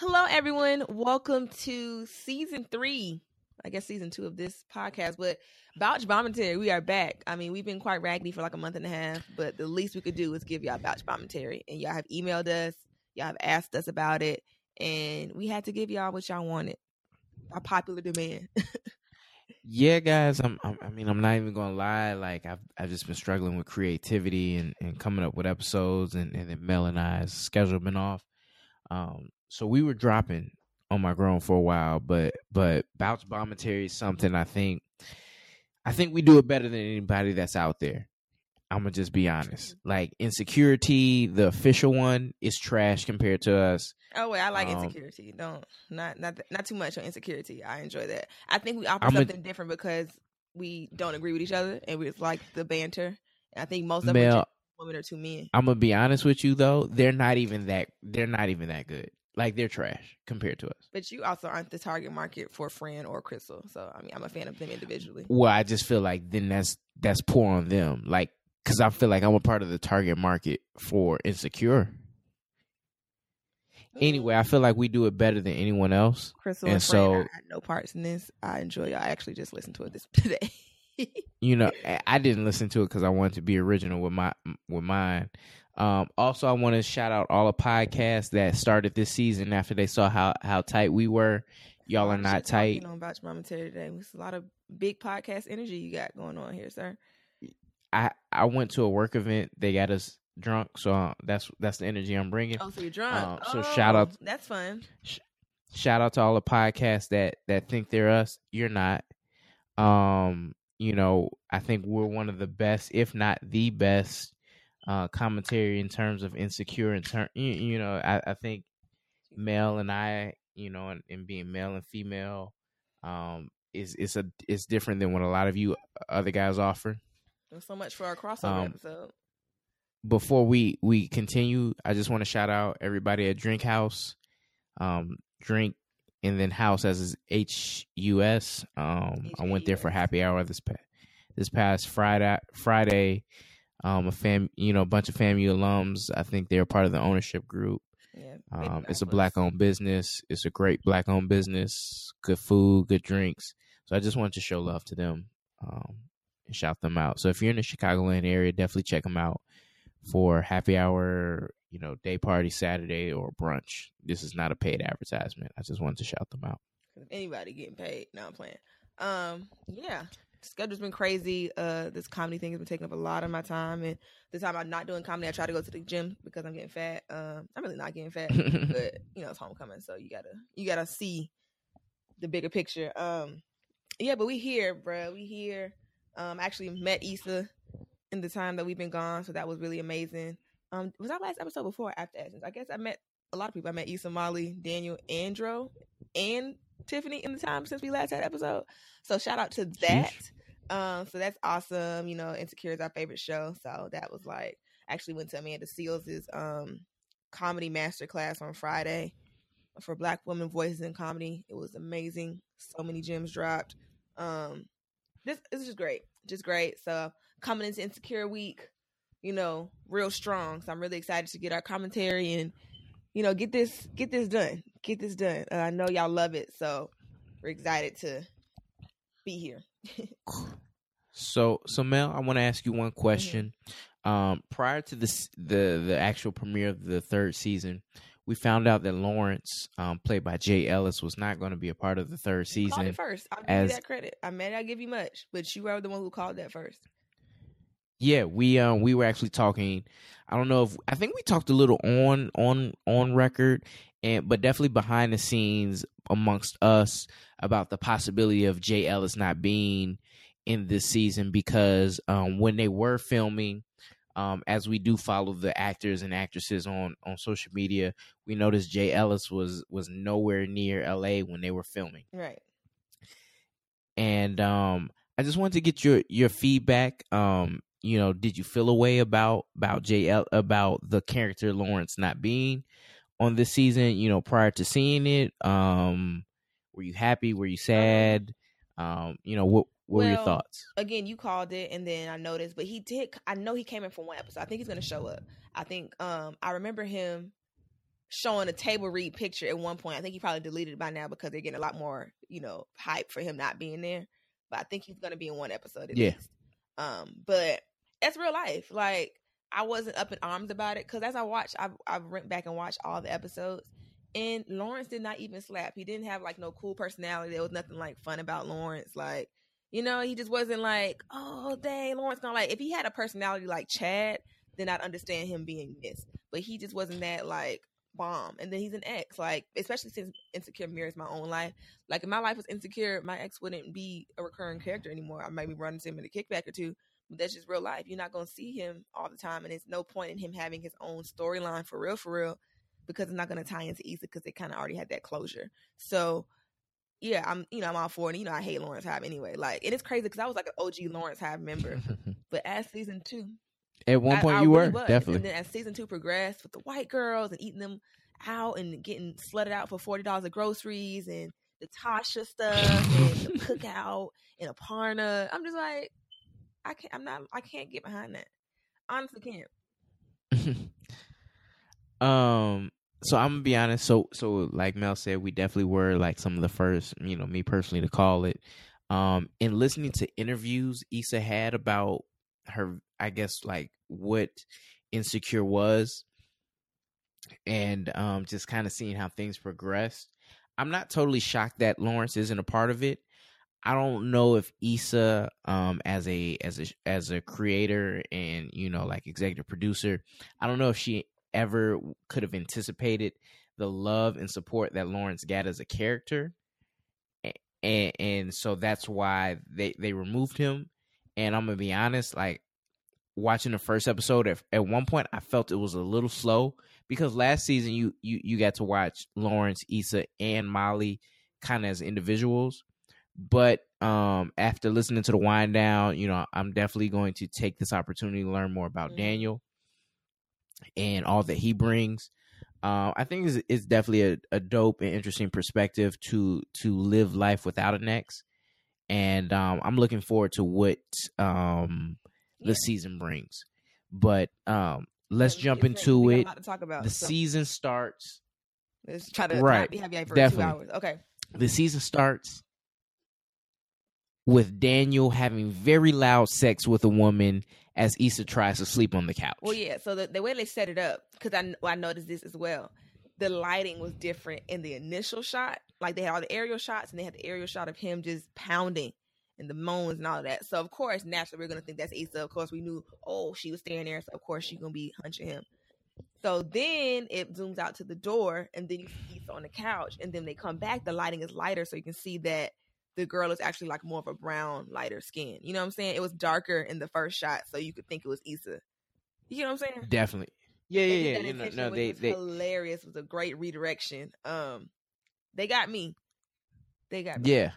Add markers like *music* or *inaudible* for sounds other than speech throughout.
Hello, everyone. Welcome to season three. I guess season two of this podcast, but Bouch Bombmentary, we are back. I mean, we've been quite raggedy for like a month and a half, but the least we could do is give y'all Bouch Bombmentary. And y'all have emailed us, y'all have asked us about it, and we had to give y'all what y'all wanted. A popular demand. *laughs* yeah, guys, I'm, I'm, i mean, I'm not even gonna lie. Like, I've I've just been struggling with creativity and, and coming up with episodes, and and then Mel and I's schedule been off. Um, so we were dropping on my grown for a while, but but Bouch Bombmentary is something I think I think we do it better than anybody that's out there. I'm gonna just be honest. Like Insecuritea, the official one is trash compared to us. Oh wait, I like um, Insecuritea. Don't not not not too much on Insecuritea. I enjoy that. I think we offer I'm something a, different because we don't agree with each other and we just like the banter. And I think most of them women are two men. I'm gonna be honest with you though, they're not even that. They're not even that good. Like they're trash compared to us. But you also aren't the target market for Fran or Crissle. So I mean, I'm a fan of them individually. Well, I just feel like then that's that's poor on them. Like because I feel like I'm a part of the target market for Insecure. Mm-hmm. Anyway, I feel like we do it better than anyone else. Crissle and, and so I had no parts in this. I enjoy it. I actually just listened to it this *laughs* today. you know, I didn't listen to it because I wanted to be original with my with mine. Um, also, I want to shout out all the podcasts that started this season after they saw how how tight we were. Y'all are not tight. You know about Terry today. It's a lot of big podcast energy you got going on here, sir. I I went to a work event. They got us drunk, so uh, that's that's the energy I'm bringing. Oh, so you're drunk. Um, so oh, shout out. That's fun. Sh- shout out to all the podcasts that that think they're us. You're not. Um, you know, I think we're one of the best, if not the best, uh, commentary in terms of insecure. In turn, you, you know, I, I think Mel and I, you know, and, and being male and female, um, is is a is different than what a lot of you other guys offer. so much for our crossover um, episode. Before we we continue, I just want to shout out everybody at Drink House, um, Drink and then House as is H U S. Um, I went there for happy hour this past this past Friday. Friday, um, a fam, you know, a bunch of FAMU alums. I think they're part of the ownership group. Yeah, um, it's a black owned business. It's a great black owned business. Good food, good drinks. So I just wanted to show love to them um, and shout them out. So if you're in the Chicagoland area, definitely check them out for happy hour, you know, day party Saturday or brunch. This is not a paid advertisement. I just wanted to shout them out. Anybody getting paid? No, I'm playing. Um, yeah schedule's been crazy. Uh, this comedy thing has been taking up a lot of my time, and the time I'm not doing comedy, I try to go to the gym because I'm getting fat. Um, I'm really not getting fat, *laughs* but you know it's homecoming, so you gotta you gotta see the bigger picture. Um, yeah, but we here, bro. We here. Um, I actually met Issa in the time that we've been gone, so that was really amazing. Um, was that last episode before or after Essence? I guess I met a lot of people. I met Issa, Molly, Daniel, and Dro, and Tiffany in the time since we last had episode. So shout out to that. Um, so that's awesome. You know, Insecure is our favorite show. So that was like actually went to Amanda Seales' um comedy masterclass on Friday for black women voices in comedy. It was amazing. So many gems dropped. Um this, this is just great. Just great. So coming into Insecure Week, you know, real strong. So I'm really excited to get our commentary and you know, get this get this done. Get this done. Uh, I know y'all love it, so we're excited to be here. so, so Mel, I want to ask you one question. Mm-hmm. Um, prior to this, the the actual premiere of the third season, we found out that Lawrence, um, played by Jay Ellis, was not going to be a part of the third season. first, I'll give as, you that credit. I may not give you much, but you were the one who called that first. Yeah, we um we were actually talking. I don't know if I think we talked a little on on on record, and but definitely behind the scenes amongst us about the possibility of Jay Ellis not being in this season because um when they were filming. Um, as we do follow the actors and actresses on on social media, we noticed Jay Ellis was was nowhere near L.A. when they were filming. Right. And um, I just wanted to get your your feedback. Um, you know, did you feel a way about about JL about the character Lawrence not being on this season? You know, prior to seeing it, um, were you happy? Were you sad? Um, you know, what what well, were your thoughts? Again, you called it, and then I noticed, but he did. I know he came in for one episode. I think he's going to show up. I think. Um, I remember him showing a table read picture at one point. I think he probably deleted it by now because they're getting a lot more, you know, hype for him not being there. But I think he's gonna be in one episode at Yeah. least. Um, but that's real life. Like I wasn't up in arms about it because as I watched, I've I've went back and watched all the episodes, and Lawrence did not even slap. He didn't have like no cool personality. There was nothing like fun about Lawrence. Like you know, he just wasn't like, oh dang, Lawrence gonna like. If he had a personality like Chad, then I'd understand him being missed. But he just wasn't that like bomb. And then he's an ex, like especially since Insecure mirrors my own life. Like if my life was insecure, my ex wouldn't be a recurring character anymore. I might be running to him in a kickback or two. That's just real life. You're not gonna see him all the time, and it's no point in him having his own storyline for real, for real, because it's not gonna tie into Issa because they kind of already had that closure. So yeah, I'm you know I'm all for it. And, you know I hate Lawrence Hive anyway. Like and it's crazy because I was like an OG Lawrence Hive member, *laughs* but as season two, At one I- point, I you really were was. definitely. And then as season two progressed with the white girls and eating them out and getting slutted out for forty dollars of groceries and the Tasha stuff and the *laughs* cookout and Aparna, I'm just like, I can't. I'm not. I can't get behind that. Honestly, can't. *laughs* um so i'm gonna be honest so so like mel said we definitely were like some of the first you know me personally to call it um in listening to interviews Issa had about her i guess like what insecure was and um just kind of seeing how things progressed i'm not totally shocked that lawrence isn't a part of it i don't know if Issa um as a as a as a creator and you know like executive producer i don't know if she ever could have anticipated the love and support that Lawrence got as a character. And and so that's why they they removed him. And I'm going to be honest like watching the first episode at, at one point I felt it was a little slow because last season you you you got to watch Lawrence, Issa and Molly kind of as individuals. But um after listening to the wind down, you know, I'm definitely going to take this opportunity to learn more about Mhm. Daniel and all that he brings. Uh, I think it's, it's definitely a, a dope and interesting perspective to to live life without an ex, and um, I'm looking forward to what um, the Yeah. season brings. But um, let's Yeah, jump into We got a it. to talk about. The so season starts. Let's try to Right. not be heavy for Definitely. two hours. Okay. The season starts with Daniel having very loud sex with a woman as Issa tries to sleep on the couch. Well, yeah. So the, the way they set it up, because I I noticed this as well. The lighting was different in the initial shot. Like they had all the aerial shots, and they had the aerial shot of him just pounding and the moans and all that. So of course, naturally, we're gonna think that's Issa. Of course, we knew. Oh, she was staying there, so of course she's gonna be hunching him. So then it zooms out to the door, and then you see Issa on the couch, and then they come back. The lighting is lighter, so you can see that the girl is actually like more of a brown, lighter skin. You know what I'm saying? It was darker in the first shot, so you could think it was Issa. You know what I'm saying? Definitely. Yeah, They yeah, yeah. You know, no, they was they hilarious. It was a great redirection. Um, they got me. They got me. Yeah.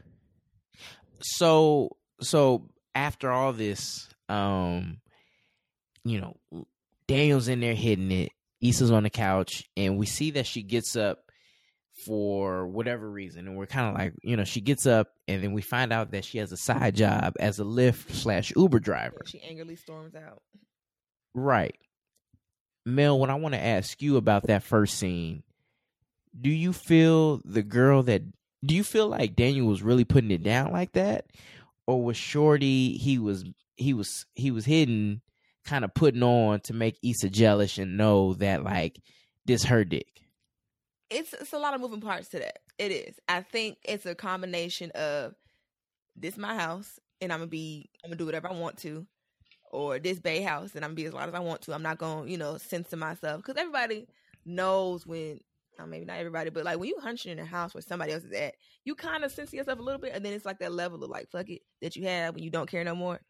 So so after all this, um, you know, Daniel's in there hitting it. Issa's on the couch, and we see that she gets up for whatever reason, and we're kind of like, you know, she gets up, and then we find out that she has a side job as a Lyft slash Uber driver. She angrily storms out. Right. Mel, what I want to ask you about that first scene, do you feel the girl that do you feel like Daniel was really putting it down like that? Or was Shorty he was he was he was hidden kind of putting on to make Issa jealous and know that like this her dick. It's it's a lot of moving parts to that. It is. I think it's a combination of this my house and I'm gonna be I'm gonna do whatever I want to, or this Bay house and I'm gonna be as loud as I want to. I'm not gonna you know censor myself because everybody knows when. uh, maybe not everybody, but like when you hunching in a house where somebody else is at, you kind of censor yourself a little bit, and then it's like that level of like fuck it that you have when you don't care no more.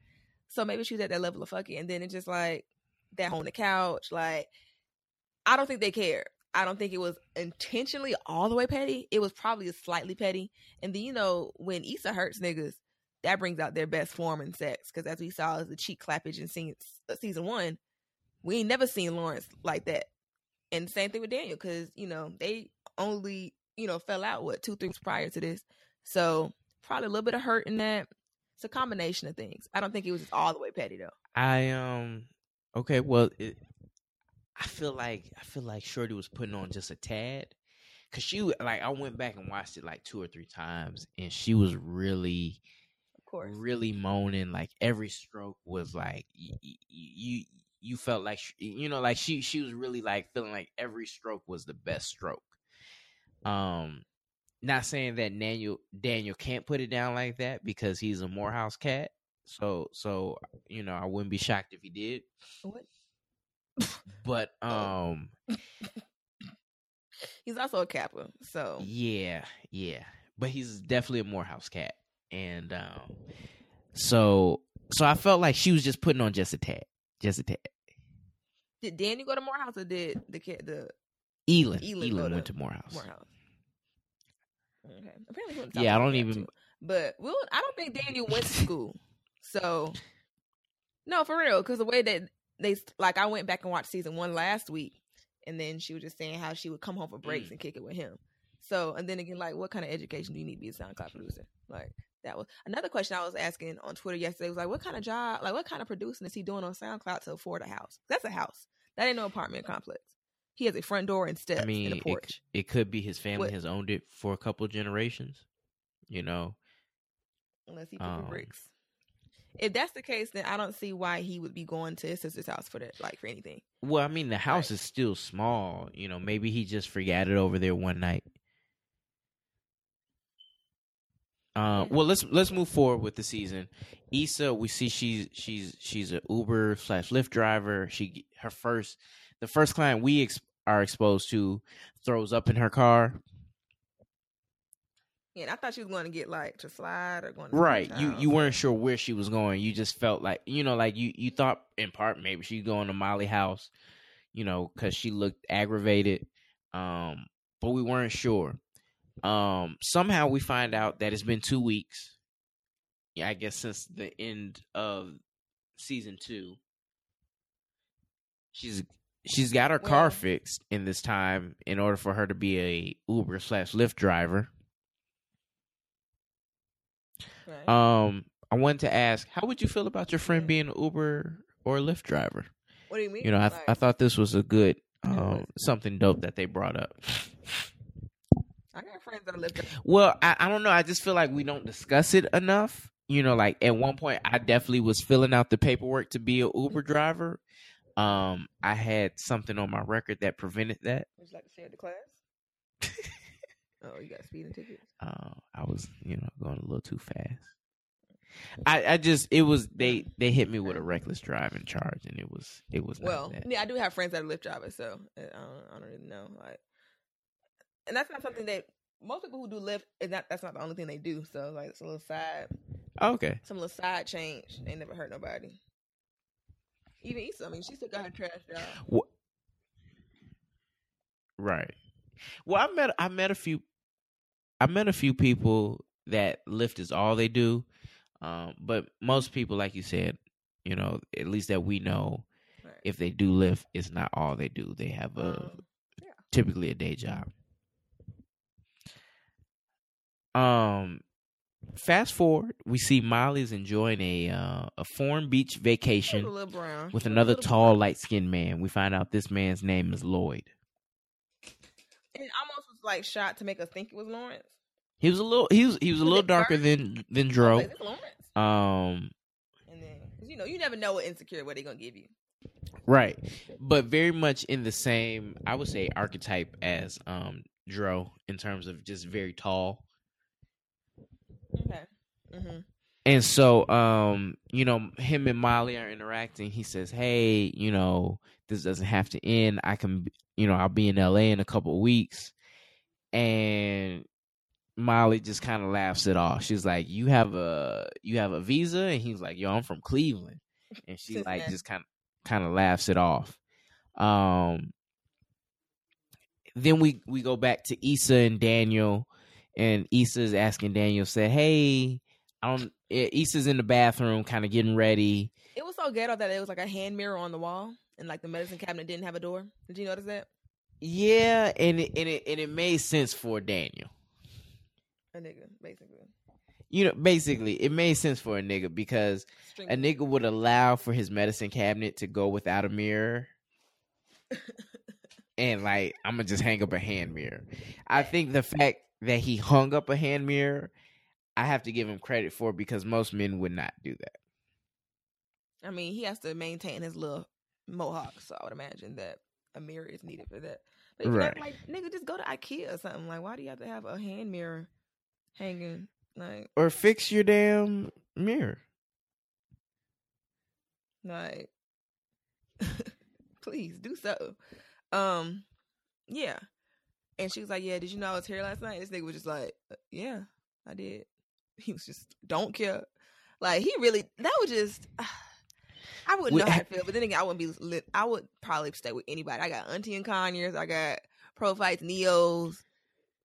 So maybe she was at that level of fuck it, and then it's just like that on the couch. Like I don't think they care. I don't think it was intentionally all the way petty. It was probably slightly petty. And then you know when Issa hurts niggas, that brings out their best form in sex. Because as we saw, as the cheek clappage in scene, uh, season one, we ain't never seen Lawrence like that. And same thing with Daniel, because you know they only you know fell out what two three weeks prior to this, so probably a little bit of hurt in that. It's a combination of things. I don't think it was just all the way petty though. I um okay, well it, I feel like I feel like Shorty was putting on just a tad. Cause she like I went back and watched it like two or three times, and she was really, Of course. really moaning. Like every stroke was like you, you, you felt like sh- you know, like she she was really like feeling like every stroke was the best stroke. Um, not saying that Daniel Daniel can't put it down like that because he's a Morehouse cat. So so you know I wouldn't be shocked if he did. What? But *laughs* Oh. um *laughs* He's also a Kappa, so yeah yeah, but he's definitely a Morehouse cat, and um so so I felt like she was just putting on just a tad, just a tad. did Daniel go to Morehouse or did the cat the Y'lan, go to went to Morehouse. Morehouse? Okay. Apparently, he went to Yeah, I don't even- too. But we'll, I don't think Daniel went to *laughs* school. So, no, for real, because the way that they like, I went back and watched season one last week, and then she was just saying how she would come home for breaks Mm. and kick it with him. So, and then again, like, what kind of education do you need to be a SoundCloud producer? Like, that was another question I was asking on Twitter yesterday. Was like, what kind of job, like, what kind of producing is he doing on SoundCloud to afford a house? That's a house. That ain't no apartment complex. He has a front door and steps I mean, and a porch. it could be his family What- has owned it for a couple of generations. You know, unless he put Um, the bricks. If that's the case, then I don't see why he would be going to his sister's house for that, like for anything. well, I mean, the house Right. is still small. You know, maybe he just forgot it over there one night. Uh, well, let's let's move forward with the season. Issa, we see she's she's she's an Uber slash Lyft driver. She her first the first client we ex- are exposed to throws up in her car. Yeah, and I thought she was going to get like to slide or going to Right, you you weren't sure where she was going. You just felt like you know, like you you thought in part maybe she's going to Molly house, you know, because she looked aggravated. Um, but we weren't sure. Um, somehow we find out that it's been two weeks. Yeah, I guess since the end of season two. She's she's got her car fixed in this time in order for her to be a Uber slash Lyft driver. Right. Um, I wanted to ask, how would you feel about your friend being an Uber or Lyft driver? what do you mean? You know, I Like, I thought this was a good um something dope that they brought up. I got friends that live there. Well, I, I don't know. I just feel like we don't discuss it enough. You know, like at one point, I definitely was filling out the paperwork to be an Uber driver. Um, I had something on my record that prevented that. Would you like to share the class? *laughs* oh, you got speeding tickets. Uh, I was, you know, going a little too fast. I, I just it was they they hit me with a reckless driving charge and it was it was not Well, yeah, I do have friends that are Lyft drivers, so uh, I don't, I don't really know. Like, and that's not something that most people who do Lyft is not. That's not the only thing they do. So like, it's a little side, okay. some little side change. They never hurt nobody. Even Issa, I mean, she still got her trash job. Right. Well, I met I met a few I met a few people that Lyft is all they do. Um, but most people, like you said, you know, at least that we know, Right. if they do Lyft, it's not all they do. They have a Um, typically a day job. Um, fast forward, we see Molly's enjoying a uh, a foreign beach vacation a little brown with She was a another tall, light skinned man. We find out this man's name is Lloyd. Almost was like shot to make us think it was Lawrence. He was a little he was he was a little darker dark? than than Dro. like, Lawrence. Um And then, cause you know, you never know what insecure what they gonna give you. right. But very much in the same I would say archetype as um Dro in terms of just very tall. Okay. Mm-hmm. And so um you know him and Molly are interacting. He says, "Hey, you know, this doesn't have to end. I can you know, I'll be in LA in a couple of weeks." And Molly just kind of laughs it off. She's like, "You have a you have a visa?" And he's like, "Yo, I'm from Cleveland." And she like just kind of kind of laughs it off. Um then we we go back to Issa and Daniel and Issa's asking Daniel said, "Hey, I don't eh, Issa's in the bathroom kind of getting ready. It was so ghetto that it was like a hand mirror on the wall, and like the medicine cabinet didn't have a door. Did you notice that? Yeah, and it, and it and it made sense for Daniel. A nigga, basically. You know, basically, it made sense for a nigga because String- a nigga would allow for his medicine cabinet to go without a mirror. *laughs* and like I'm gonna just hang up a hand mirror. I think the fact that he hung up a hand mirror, I have to give him credit for because most men would not do that. I mean, he has to maintain his little mohawk, so I would imagine that a mirror is needed for that. But if right. like nigga, just go to IKEA or something. Like, why do you have to have a hand mirror hanging? Like, or fix your damn mirror. Like, *laughs* please do so. Um, yeah. And she was like, "Yeah, did you know I was here last night?" This nigga was just like, uh, "Yeah, I did." He was just don't care. Like he really that was just. *sighs* I wouldn't know how to feel, but then again, I wouldn't be lit. I would probably stay with anybody. I got auntie and Conyers. I got prophytes, Neos,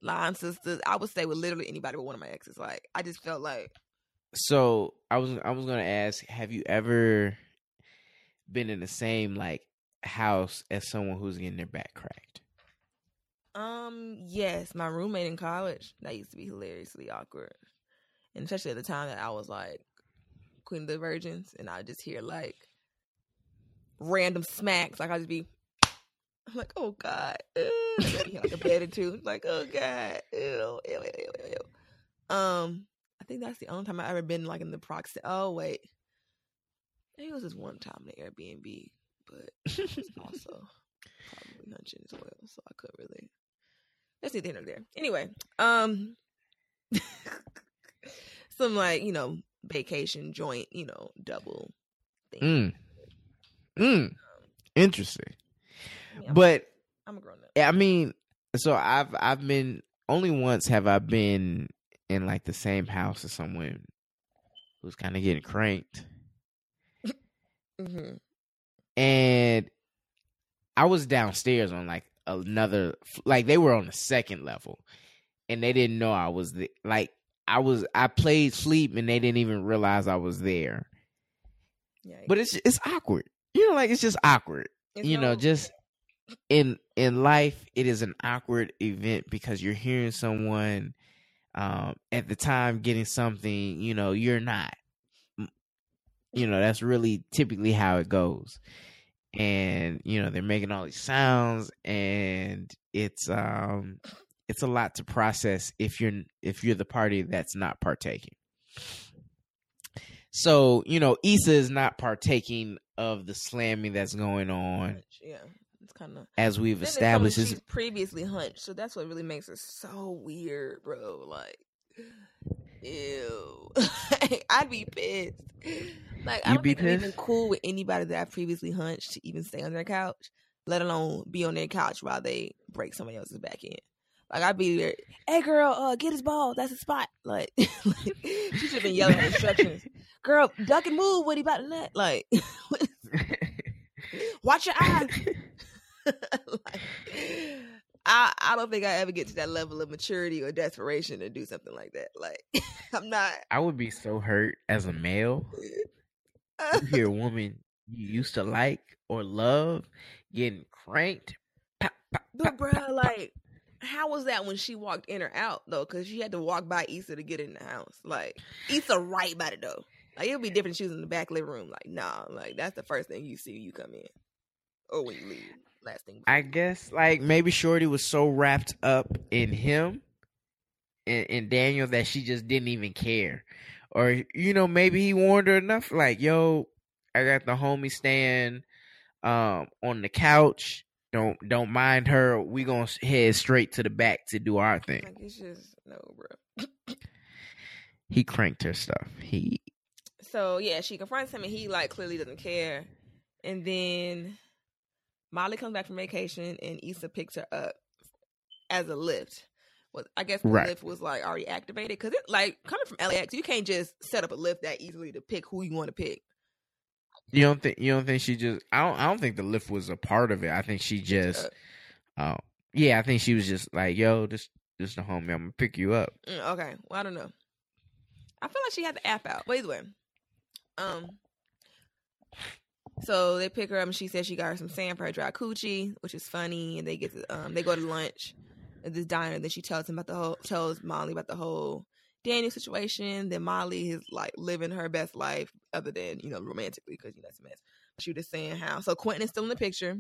line sisters. I would stay with literally anybody but one of my exes. Like I just felt like. So I was I was gonna ask, have you ever been in the same like house as someone who's getting their back cracked? Um, yes, my roommate in college that used to be hilariously awkward, and especially at the time that I was like Queen of the Virgins, and I just hear like random smacks, like I just be. I'm like, oh god, like a or two. Like, oh god, ew, ew, ew, ew. Um, I think that's the only time I've ever been like in the proxy. Oh wait, it was just one time in the Airbnb, but also probably hunching as well, so I couldn't really. That's neither here nor there. Anyway, um, *laughs* some like you know vacation joint, you know, double thing. Mm. Mm. Interesting. Yeah, but I'm a grown up. I mean, so I've I've been only once have I been in like the same house as someone who's kind of getting cranked. *laughs* Mm-hmm. And I was downstairs on like another, like they were on the second level, and they didn't know I was the like I was. I played sleep, and they didn't even realize I was there. Yeah, but it's it's awkward. You know, like it's just awkward. It's you know, just in in life, it is an awkward event because you're hearing someone um, at the time getting something. You know, you're not you know, that's really typically how it goes. And, you know, they're making all these sounds and it's um it's a lot to process if you're if you're the party that's not partaking. So, you know, Issa is not partaking of the slamming that's going on. Yeah. It's kind of as we've established she's previously hunched. So that's what really makes it so weird, bro. Like ew. *laughs* I'd be pissed. Like I don't think I'm even cool with anybody that I previously hunched to even stay on their couch, let alone be on their couch while they break somebody else's back end. Like I'd be there, hey girl, uh, get his ball. That's a spot. Like, *laughs* like she should have been yelling *laughs* instructions. Girl, duck and move. What he about to let? Like, *laughs* *laughs* watch your eyes. *laughs* like, I I don't think I ever get to that level of maturity or desperation to do something like that. Like, I'm not. I would be so hurt as a male you hear a woman you used to like or love getting cranked. Pop, pop, but bro, like, how was that when she walked in or out though? Because she had to walk by Issa to get in the house. Like Issa right by the door. Like it'll be different. shoes in the back living room. Like nah, like that's the first thing you see when you come in, or when you leave. Last thing. I guess like maybe Shorty was so wrapped up in him, and, and Daniel that she just didn't even care or you know maybe he warned her enough like yo i got the homie staying um on the couch don't don't mind her we gonna head straight to the back to do our thing like it's just no bro he cranked her stuff he so yeah she confronts him and he like clearly doesn't care and then molly comes back from vacation and Issa picks her up as a Lyft was I guess the right. Lyft was like already activated because it like coming from LAX, you can't just set up a Lyft that easily to pick who you want to pick. You don't think you don't think she just I don't I don't think the Lyft was a part of it. I think she just uh, yeah, I think she was just like, yo, this this the homie, I'm gonna pick you up. Mm, okay. Well I don't know. I feel like she had the app out. But either way. Um so they pick her up and she says she got her some sand for her dry coochie, which is funny, and they get to um they go to lunch at this diner. Then she tells him about the whole, tells Molly about the whole Daniel situation. Then Molly is like living her best life, other than you know romantically, because you know it's a mess. She was just saying how. So Quentin is still in the picture.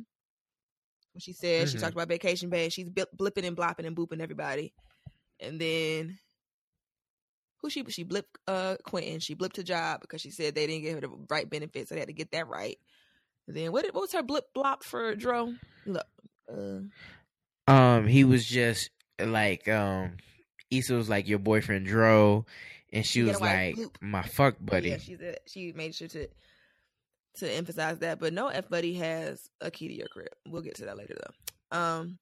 She said she Mhm. talked about Vacation Bay. She's bli- blipping and blopping and booping everybody, and then who she she blipped uh Quentin. She blipped her job because she said they didn't give her the right benefits, so they had to get that right. And then what, what was her blip blop for Dro? Look, uh, Um, he was just like, um, Issa was like your boyfriend Dro, and she was get a white like my fuck *laughs* buddy. Yeah, she said she made sure to to emphasize that. But no F buddy has a key to your crib. We'll get to that later though. Um,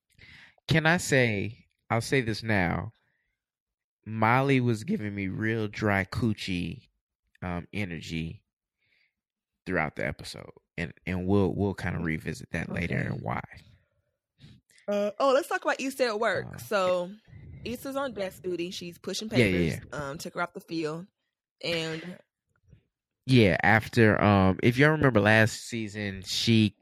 Can I say? I'll say this now. Molly was giving me real dry coochie um, energy throughout the episode, and and we'll we'll kind of revisit that later and why. uh, oh, let's talk about Issa at work. Uh, so Issa's on desk duty. She's pushing Yeah, papers. yeah, Um, took her off the field, and Yeah, after um, if y'all remember last season, she.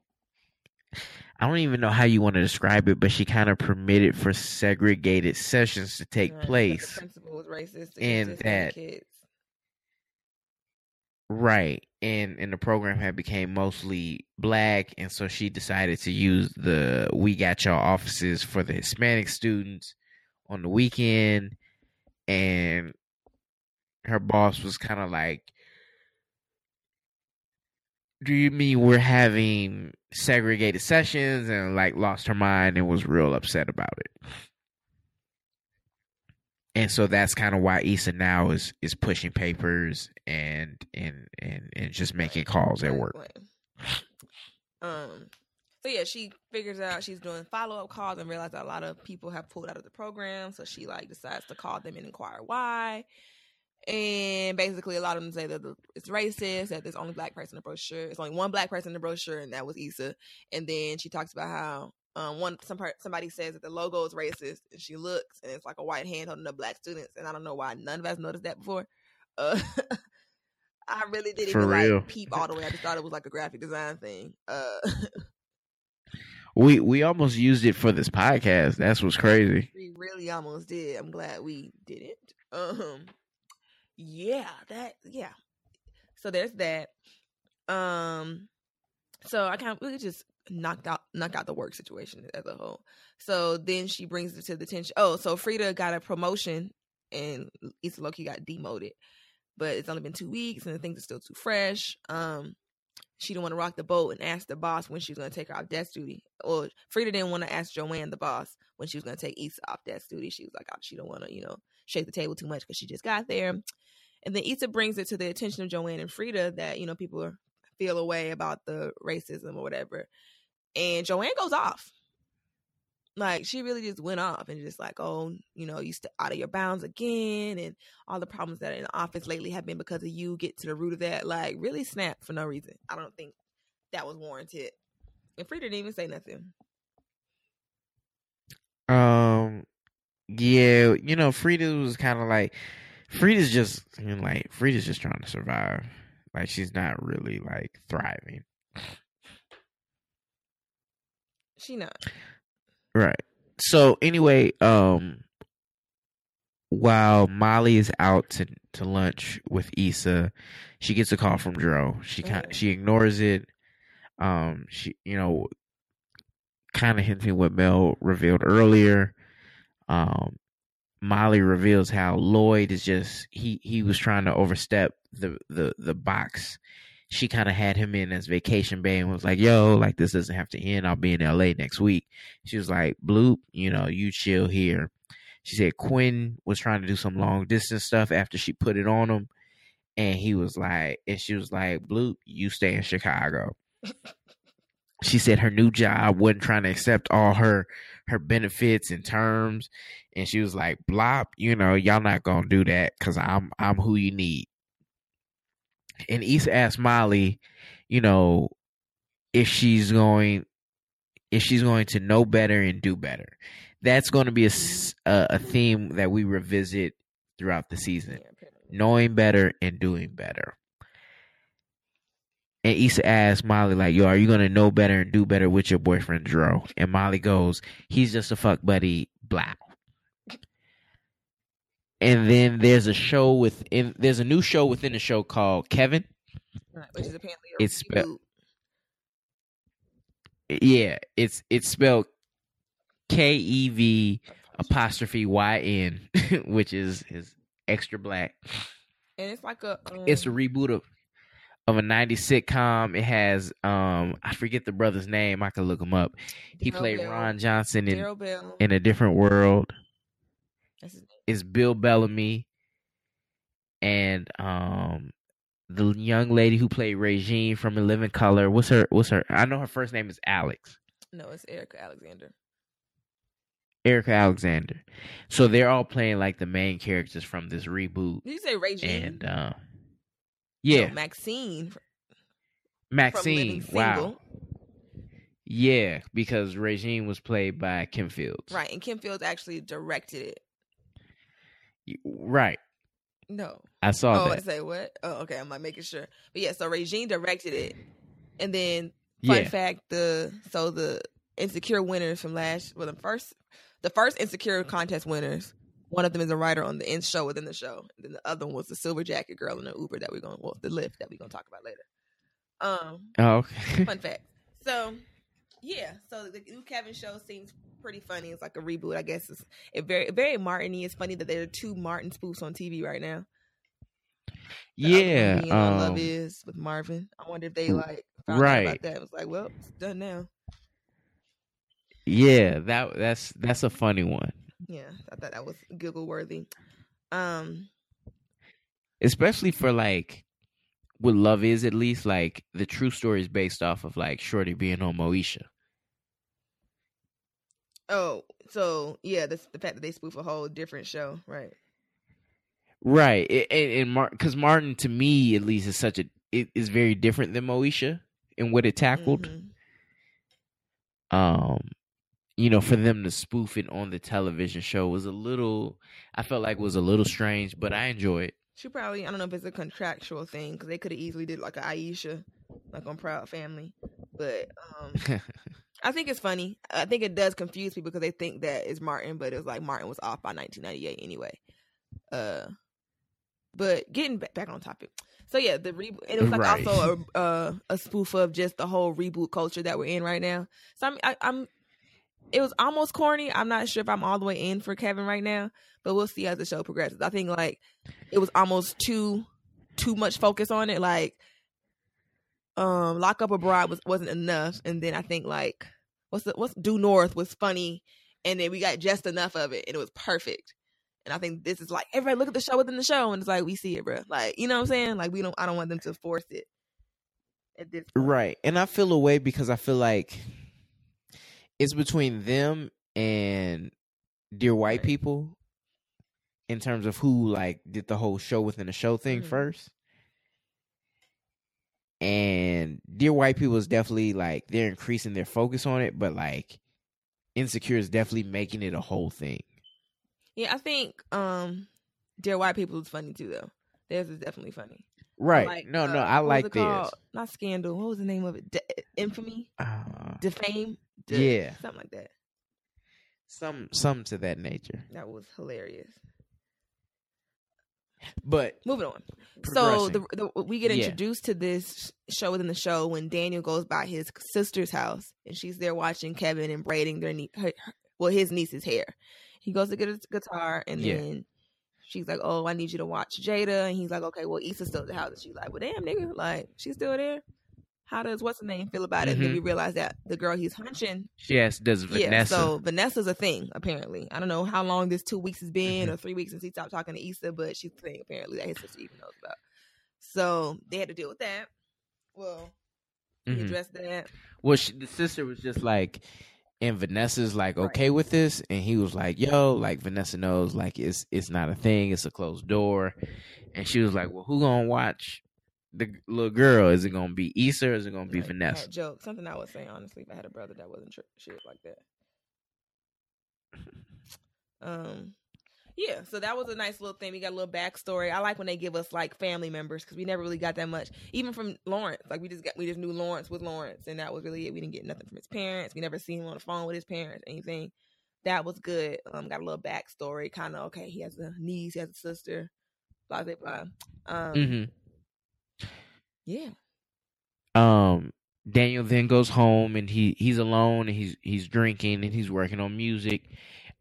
I don't even know how you want to describe it, but she kind of permitted for segregated sessions to take The place. principal was racist And that- kids. Right. And and the program had became mostly black and so she decided to use the we got y'all offices for the Hispanic students on the weekend and her boss was kind of like do you mean we're having segregated sessions and like lost her mind and was real upset about it and so that's kind of why Issa now is is pushing papers and and and and just making calls at work. Um. So yeah, she figures out she's doing follow up calls and realizes that a lot of people have pulled out of the program. So she like decides to call them and inquire why. And basically, a lot of them say that it's racist. That there's only black person in the brochure. It's only one black person in the brochure, and that was Issa. And then she talks about how um one some part, somebody says that the logo is racist, and she looks and it's like a white hand holding up black students. And I don't know why none of us noticed that before. Uh, *laughs* I really didn't For even real. like peep all the way. I just thought it was like a graphic design thing. Uh, We we almost used it for this podcast. That's what's crazy. we really almost did. I'm glad we didn't. Um, yeah, that yeah. So there's that. Um, so I kind of really just knocked out knocked out the work situation as a whole. So then she brings it to the attention. Oh, so Frieda got a promotion and Issa Loki got demoted, but it's only been two weeks and the things are still too fresh. Um, she didn't want to rock the boat and ask the boss when she was going to take her off desk duty. Or Frieda didn't want to ask Joanne, the boss, when she was going to take Issa off desk duty. She was like, oh, she don't want to, you know, shake the table too much because she just got there. And then Issa brings it to the attention of Joanne and Frieda that, you know, people feel a way about the racism or whatever. And Joanne goes off. Like she really just went off and just like, oh, you know, you st- out of your bounds again, and all the problems that are in the office lately have been because of you. Get to the root of that. Like really snap for no reason. I don't think that was warranted. And Frieda didn't even say nothing. Um, yeah, you know, Frieda was kind of like Frieda's just you know, like Frieda's just trying to survive. Like she's not really like thriving. She not. Right. So anyway, um while Molly is out to to lunch with Issa, she gets a call from Dro. She kind Oh. she ignores it. Um she you know kind of hinting what Mel revealed earlier. Um Molly reveals how Lloyd is just he he was trying to overstep the the the box. She kind of had him in as vacation bay and was like, "Yo, like this doesn't have to end. I'll be in L.A. next week." She was like, "Bloop, you know, you chill here." She said Quinn was trying to do some long distance stuff after she put it on him, and he was like, and she was like, "Bloop, you stay in Chicago." *laughs* she said her new job wasn't trying to accept all her her benefits and terms, and she was like, "Blop, you know, y'all not gonna do that because I'm I'm who you need." And Issa asked Molly, you know, if she's going if she's going to know better and do better. That's going to be a, a theme that we revisit throughout the season. Knowing better and doing better. And Issa asks Molly, like, yo, are you going to know better and do better with your boyfriend, Dro? And Molly goes, he's just a fuck buddy, blah. And then there's a show within, there's a new show within the show called Kev'yn. Which is apparently a It's spe- reboot. Yeah, it's it's spelled K E V apostrophe Y N, *laughs* which is is extra black. And it's like a. Um, It's a reboot of of a '90s sitcom. It has um I forget the brother's name. I can look him up. He Darryl played Bell. Ron Johnson in Darryl Bell. in a different world. That's his name. Is Bill Bellamy and um the young lady who played Regine from In Living Color. What's her? What's her? I know her first name is Alex. No, it's Erika Alexander. Erika Alexander. So they're all playing like the main characters from this reboot. Did you say Regine? And uh No, yeah, Maxine. Maxine. Wow. Yeah, because Regine was played by Kim Fields. Right, and Kim Fields actually directed it. Right. No. I saw oh, I say what? Oh, okay. I'm like making sure. But yeah, so Regine directed it, and then fun Yeah. fact: the so the insecure winners from last, well, the first, the first insecure contest winners. One of them is a writer on the in show within the show. And then the other one was the silver jacket girl in the Uber that we're going, well, the Lyft that we're gonna talk about later. Um, Oh, okay. *laughs* fun fact. So, yeah. So the new Kev'yn show seems pretty funny. It's like a reboot, I guess. It's it very very Martin-y. It's funny that there are two Martin spoofs on TV right now. The yeah. on Love Um, Is with Marvin. I wonder if they like right. about that. It was like, well, it's done now. yeah, that that's that's a funny one. Yeah, I thought that was giggle worthy. Um, Especially for like what love is at least like the true story is based off of like Shorty being on Moesha. oh, so yeah, the the fact that they spoof a whole different show, right? Right. It, and and Mar- cuz Martin to me at least is such a it is very different than Moesha in what it tackled. Mhm. um you know for them to spoof it on the television show was a little i felt like was a little strange but i enjoy it She probably I don't know if it's a contractual thing because they could have easily did like a Aisha, like on Proud Family, but um, *laughs* I think it's funny. I think it does confuse people because they think that it's Martin, but it's like Martin was off by 1998 anyway. Uh, but getting back on topic. So yeah, the reboot. And it was like Right. also a uh, a spoof of just the whole reboot culture that we're in right now. So I'm I, I'm. It was almost corny. I'm not sure if I'm all the way in for Kev'yn right now, but we'll see as the show progresses. I think like it was almost too too much focus on it. Like um Lock Up Abroad was wasn't enough. And then I think like what's the what's Due North was funny and then we got just enough of it and it was perfect. And I think this is like everybody look at the show within the show and it's like we see it, bro. Like, you know what I'm saying? Like we don't I don't want them to force it right and i feel away because i feel like it's between them and dear white Right. people in terms of who like did the whole show within the show thing Mhm. first and dear white people is definitely like they're increasing their focus on it but like insecure is definitely making it a whole thing Yeah, I think um Dear White People is funny too though. Theirs is definitely funny. Right like, no uh, no i like this called? Not Scandal. What was the name of it? De- Infamy? uh, Defame? De- Yeah. Something like that. some some to that nature That was hilarious. but Moving on. So the, the we get Yeah. introduced to this show within the show when Daniel goes by his sister's house and she's there watching Kev'yn and braiding their nie- her, her- well his niece's hair. He goes to get his guitar and Yeah. then she's like, "Oh, I need you to watch Jada," and he's like, "Okay, well, Issa's still at the house." And she's like, "Well, damn, nigga, like she's still there." How does what's the name feel about it? And then Mhm. we realize that the girl he's hunching yes does vanessa yeah, so Vanessa's a thing apparently. I don't know how long this two weeks has been Mm-hmm. or three weeks since he stopped talking to Issa, but she's a thing apparently that his sister even knows about. So they had to deal with that. Well, we Mhm. addressed that. Well, she, the sister was just like, and Vanessa's like okay with this, and he was like, "Yo, like Vanessa knows, like it's it's not a thing, it's a closed door," and she was like, "Well, who gonna watch the little girl? Is it gonna be Issa or is it gonna be Like, Vanessa?" That joke, something I would say honestly if I had a brother that wasn't tr- shit like that. *laughs* Um, yeah, so that was a nice little thing. We got a little backstory. I like when they give us like family members because we never really got that much, even from Lawrence. Like we just got, we just knew Lawrence with Lawrence, and that was really it. We didn't get nothing from his parents. We never seen him on the phone with his parents, anything. That was good. Um, got a little backstory, kind of okay. He has a niece, he has a sister, blah blah blah. Um, hmm yeah, Um, Daniel then goes home and he he's alone and he's he's drinking and he's working on music.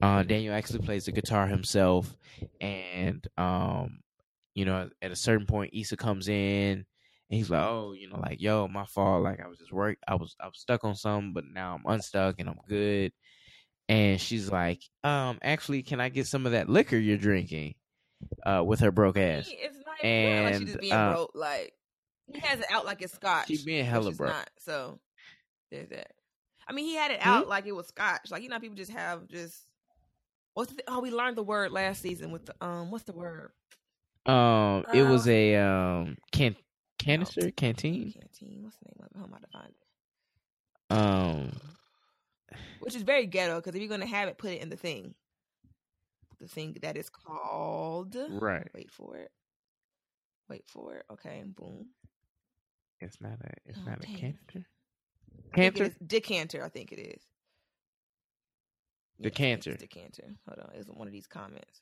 Uh, Daniel actually plays the guitar himself, and um, you know, at a certain point, Issa comes in and he's like, "Oh, you know, like yo, my fault. Like I was just work. I was I was stuck on something, but now I'm unstuck and I'm good." And she's like, "Um, actually, can I get some of that liquor you're drinking?" Uh, with her broke ass. It's not And, like she's just being uh, broke. Like he has it out like it's scotch. She being hella broke. Not, so there's that. I mean, he had it Hmm? out like it was scotch. Like you know, people just have just. What's the, oh? We learned the word last season with the um. What's the word? Um, it was Uh, a um can canister canteen. Canteen. What's the name of it? How am I to find it? Um, Which is very ghetto because if you're gonna have it, put it in the thing. The thing that is called. right. Wait for it. Wait for it. Okay. Boom. It's not a. It's Oh, not a dang. canister. Think it Canter. Decanter, I think it is. Yes, I think Decanter. Decanter. Hold on, it's one of these comments.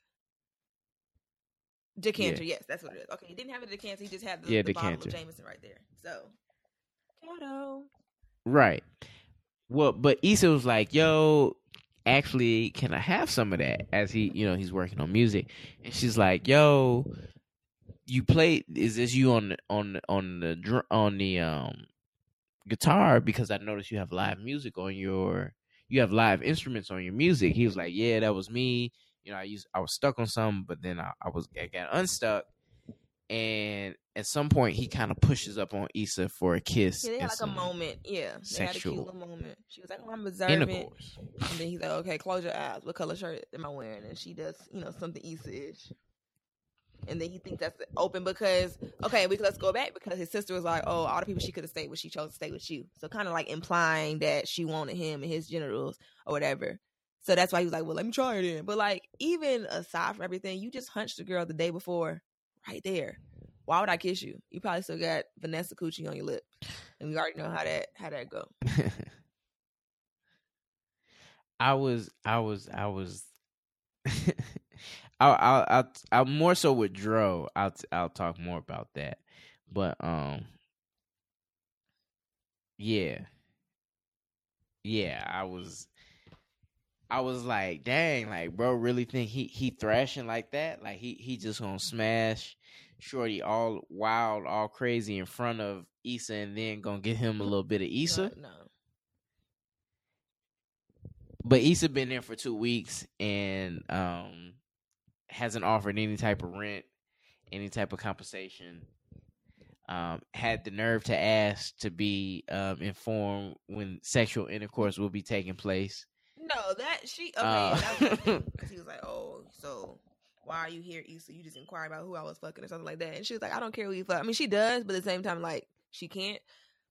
Decanter, yes, that's what it is. Okay, he didn't have a decanter; he just had the, Yeah, the bottle of decanter. Jameson right there. So, ghetto. Right. Well, but Issa was like, "Yo, actually, can I have some of that?" As he, you know, he's working on music, and she's like, "Yo, you play? Is this you on the on on the dr- on the um guitar? Because I noticed you have live music on your, you have live instruments on your music." He was like, "Yeah, that was me. You know, I used I was stuck on something, but then I, I was I got unstuck." And at some point, he kind of pushes up on Issa for a kiss. Yeah, they had like a moment. Yeah, they had a sexual cute little moment. She was like, "Oh, I'm observant," and then he's like, "Okay, close your eyes. What color shirt am I wearing?" And she does, you know, something Issa-ish. And then he thinks that's open because okay, we let's go back because his sister was like, "Oh, all the people she could have stayed with, she chose to stay with you." So kind of like implying that she wanted him and his generals or whatever. So that's why he was like, "Well, let me try it in." But like, even aside from everything, you just hunched the girl the day before, right there. Why would I kiss you? You probably still got Vanessa Coochie on your lip, and we already know how that how that go. *laughs* I was, I was, I was. *laughs* I'll, I'll, I'll, I'll more so with Dro. I'll, I'll talk more about that. But um, yeah, yeah. I was, I was like, dang, like, bro, really think he he thrashing like that? Like he he just gonna smash Shorty all wild, all crazy in front of Issa, and then gonna get him a little bit of Issa. No, no. but Issa been there for two weeks and um hasn't offered any type of rent, any type of compensation. Um, had the nerve to ask to be um, informed when sexual intercourse will be taking place. No, that she okay. Uh, that was *laughs* was like, "Oh, so why are you here, Issa? You just inquired about who I was fucking or something like that." And she was like, "I don't care who you fuck." I mean, she does, but at the same time, like she can't.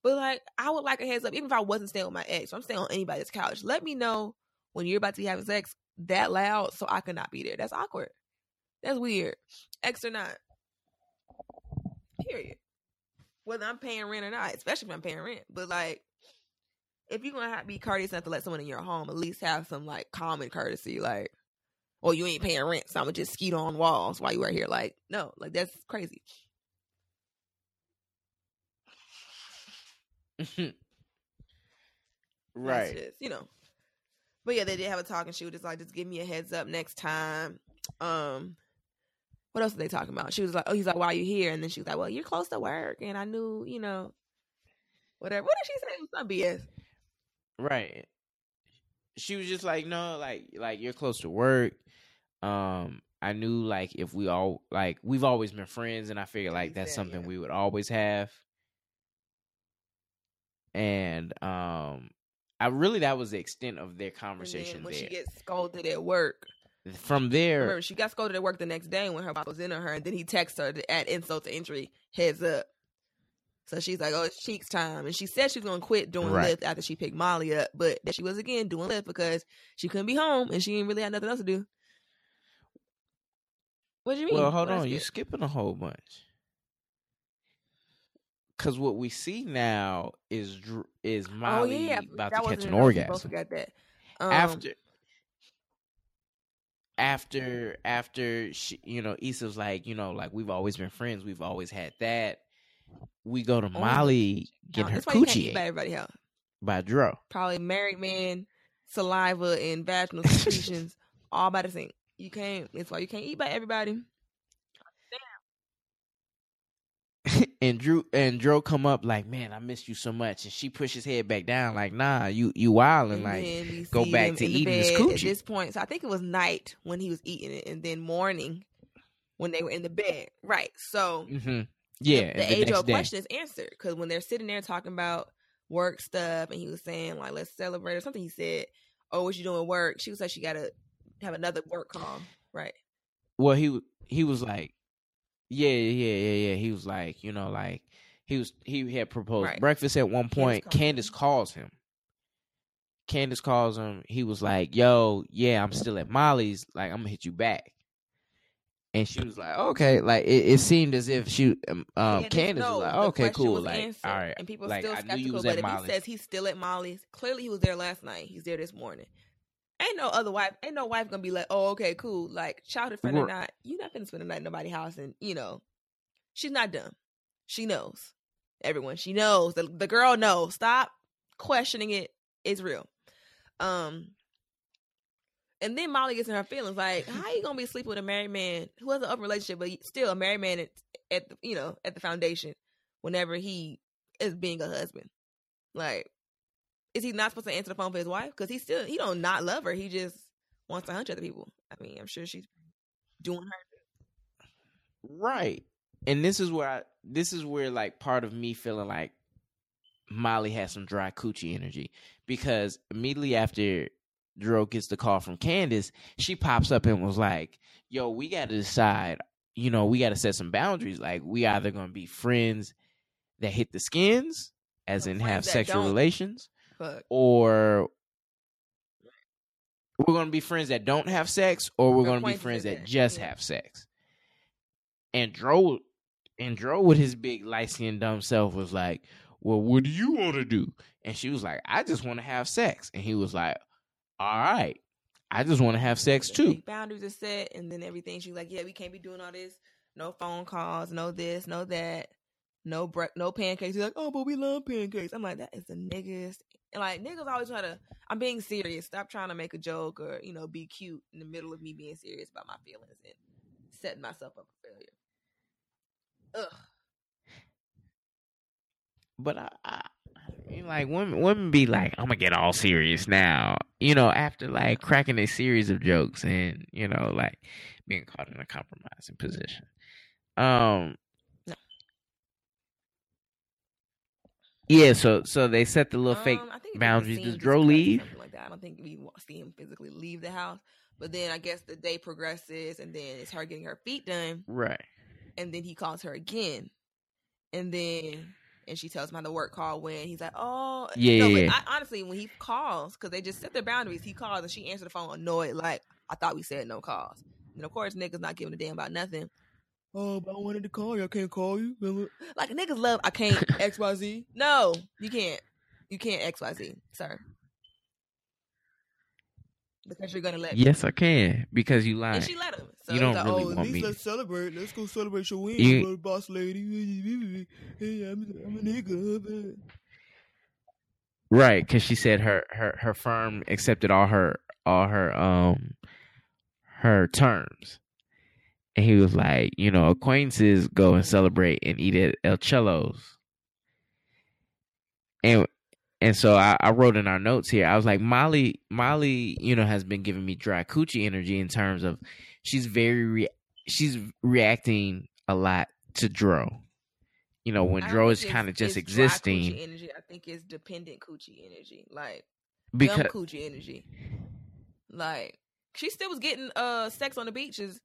But like, I would like a heads up, even if I wasn't staying with my ex. I'm staying on anybody's couch. Let me know when you're about to be having sex that loud, so I could not be there. That's awkward. That's weird. Ex or not. Period. Whether I'm paying rent or not, especially if I'm paying rent. But like, if you're gonna have, be courteous enough to let someone in your home, at least have some like common courtesy, like, "Oh, you ain't paying rent, so I'm gonna just skeet on walls while you are here." Like, no, like that's crazy. *laughs* Right. just, you know. But yeah, they did have a talk, and she was just like, "Just give me a heads up next time." Um, what else are they talking about? She was like, "Oh, he's like, why are you here?" And then she was like, "Well, you're close to work, and I knew, you know, whatever." What did she say? It was some BS. Right. She was just like, no, like, like you're close to work. Um, I knew like if we all like we've always been friends, and I figured like that's Yeah, something yeah. we would always have. And um, I really that was the extent of their conversation when there. she gets scolded at work, From there, remember she got scolded at work the next day when her boss was in on her, and then he texts her to add insult to injury, heads up. So she's like, "Oh, it's cheeks time," and she said she was gonna quit doing Right. Lyft after she picked Molly up, but that she was again doing Lyft because she couldn't be home and she didn't really have nothing else to do. What do you mean? well, hold on, you're skipping a whole bunch. Cause what we see now is Dr- is Oh Molly yeah, about that to catch an enough. We both orgasm. forgot that. Um, after after after she, you know Issa was like you know like we've always been friends we've always had that we go to Oh, Molly her why you can't coochie everybody else. by Dro. Probably married man, saliva and vaginal secretions *laughs* all by the sink. You can't. That's why you can't eat by everybody. And Drew and Dro come up like, man, I missed you so much, and she pushes his head back down like, nah, you you wilding And like. go back to in the eating his coochie. At this point, so I think it was night when he was eating it, and then morning when they were in the bed. Right. So hmm Yeah, the, the age old question is answered because when they're sitting there talking about work stuff, and he was saying like, "Let's celebrate" or something. He said, "Oh, what you doing at work?" She was like, "She got to have another work call." Right. Well, he he was like, yeah, yeah, yeah, yeah. He was like, you know, like he was he had proposed Right. breakfast at one point. calls him. Candace calls him. Candace calls him. He was like, "Yo, yeah, I'm still at Molly's. Like, I'm gonna hit you back." And she was like, "Okay." Like it, it seemed as if she, um, um Candace no, was like, "Okay, cool." Like, answered, all right. And people like, still skeptical, but if Molly's. he says he's still at Molly's, clearly he was there last night. He's there this morning. Ain't no other wife. Ain't no wife gonna be like, "Oh, okay, cool." Like childhood friend or not, you're not gonna spend the night in nobody's house, and you know, she's not dumb. She knows. Everyone, she knows. The the girl knows. Stop questioning it. It's real. Um. And then Molly gets in her feelings, like, *laughs* how you gonna be sleeping with a married man who has an open relationship, but still a married man at, at the, you know at the foundation whenever he is being a husband? Like, is he not supposed to answer the phone for his wife? Because he still he don't not love her. He just wants to hunch other people. I mean, I'm sure she's doing her. Right. And this is where I this is where like part of me feeling like Molly has some dry coochie energy because immediately after Dro gets the call from Candace, she pops up and was like, "Yo, we got to decide. You know, we got to set some boundaries. Like, we either gonna be friends that hit the skins, as in have sexual don't. relations, Fuck. or we're gonna be friends that don't have sex, or we're Or gonna be friends that just yeah. have sex. And Dro, and Dro with his big light skinned dumb self was like, "Well, what do you want to do?" And she was like, "I just want to have sex." And he was like, "All right, I just want to have sex too." Boundaries are set, and then everything. She's like, "Yeah, we can't be doing all this. No phone calls. No this. No that. No bre- No pancakes." He's like, "Oh, but we love pancakes." I'm like, "That is the niggas." And like niggas always try to. I'm being serious. Stop trying to make a joke or you know be cute in the middle of me being serious about my feelings and setting myself up for failure. Ugh. But I, I, like women, women be like, "I'm gonna get all serious now," you know, after like cracking a series of jokes and you know, like being caught in a compromising position. Um. Yeah, so so they set the little fake Um, it boundaries. Does Dro leave? Like that. I don't think we see him physically leave the house. But then I guess the day progresses, and then it's her getting her feet done, right. and then he calls her again, and then and she tells him how the work call went. He's like, "Oh, Yeah, No, yeah, but. I, honestly, when he calls, because they just set their boundaries, he calls and she answered the phone annoyed, like, "I thought we said no calls." And of course, niggas not giving a damn about nothing. Oh, but I wanted to call you. I can't call you. Like niggas love. I can't X Y Z. No, you can't. You can't X Y Z, sir. Because you're gonna let me. Yes, I can because you lying. And she let him. So You don't like, really oh, at want least me- let's celebrate. Let's go celebrate your win, You- boss lady. Hey, I'm, I'm a nigga. Right, because she said her her her firm accepted all her all her um her terms, and he was like, you know, acquaintances go and celebrate and eat at El Cello's, and and so I, I wrote in our notes here. I was like, Molly Molly, you know, has been giving me dry coochie energy in terms of she's very re- she's reacting a lot to Dro. You know, when I Dro is kind of just existing energy. I think it's dependent coochie energy, like because dumb coochie energy. Like she still was getting uh sex on the beaches,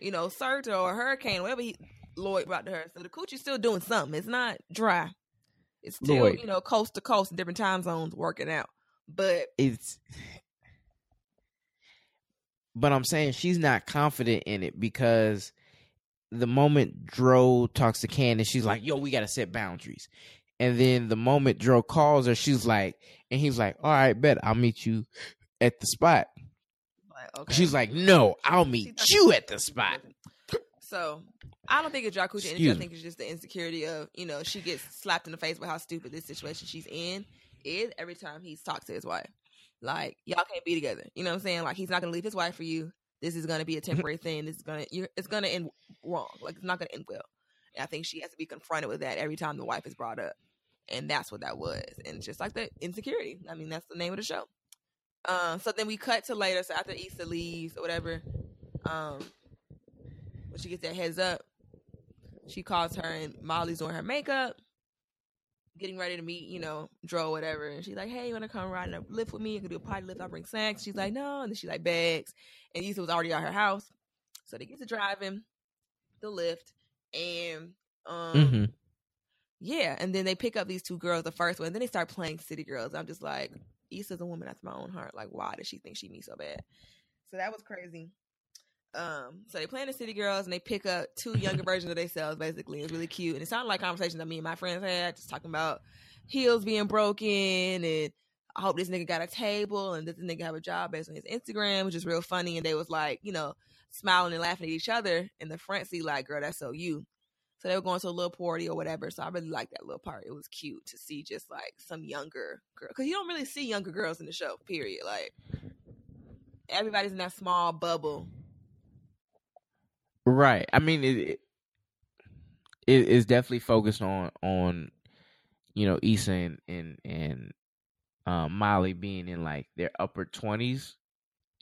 you know, Serta or Hurricane, whatever he Lloyd brought to her. So the coochie's still doing something. It's not dry. It's still Lloyd. you know coast to coast in different time zones working out. But it's *sighs* but I'm saying she's not confident in it because the moment Dro talks to Candace, she's like, "Yo, we gotta set boundaries." And then the moment Dro calls her, she's like, and he's like, "All right, bet I'll meet you at the spot." Like okay, She's like, "No, I'll meet you at the spot." So I don't think it's Jacuzzi energy. I think it's just the insecurity of you know she gets slapped in the face with how stupid this situation she's in is every time he's talked to his wife. Like y'all can't be together. You know what I'm saying? Like he's not gonna leave his wife for you. This is gonna be a temporary *laughs* thing. This is gonna you're, it's gonna end wrong. Like it's not gonna end well. And I think she has to be confronted with that every time the wife is brought up, and that's what that was. And just like the insecurity. I mean, that's the name of the show. Um, so then we cut to later. So after Issa leaves or whatever, um, when she gets that heads up, she calls her and Molly's doing her makeup, getting ready to meet, you know, Dro or whatever. And she's like, Hey, you wanna come ride in a Lyft with me? You can do a party Lyft, I'll bring snacks. She's like, No, and then she like begs. And Issa was already at her house. So they get to driving the Lyft and um hmm yeah, and then they pick up these two girls, the first one, and then they start playing City Girls. I'm just like, Issa's a woman after my own heart. Like, why does she think she me so bad? So that was crazy. Um, so they play in the City Girls and they pick up two younger *laughs* versions of themselves. Basically, it's really cute, and it sounded like conversations that me and my friends had, just talking about heels being broken and I hope this nigga got a table and this nigga have a job based on his Instagram, which is real funny. And they was like, you know, smiling and laughing at each other in the front seat, like, girl, that's so you. So they were going to a little party or whatever. So I really liked that little part. It was cute to see just like some younger girl. Because you don't really see younger girls in the show, period. Like, everybody's in that small bubble. Right. I mean, it, it is definitely focused on on you know Issa and and and um, Molly being in like their upper twenties,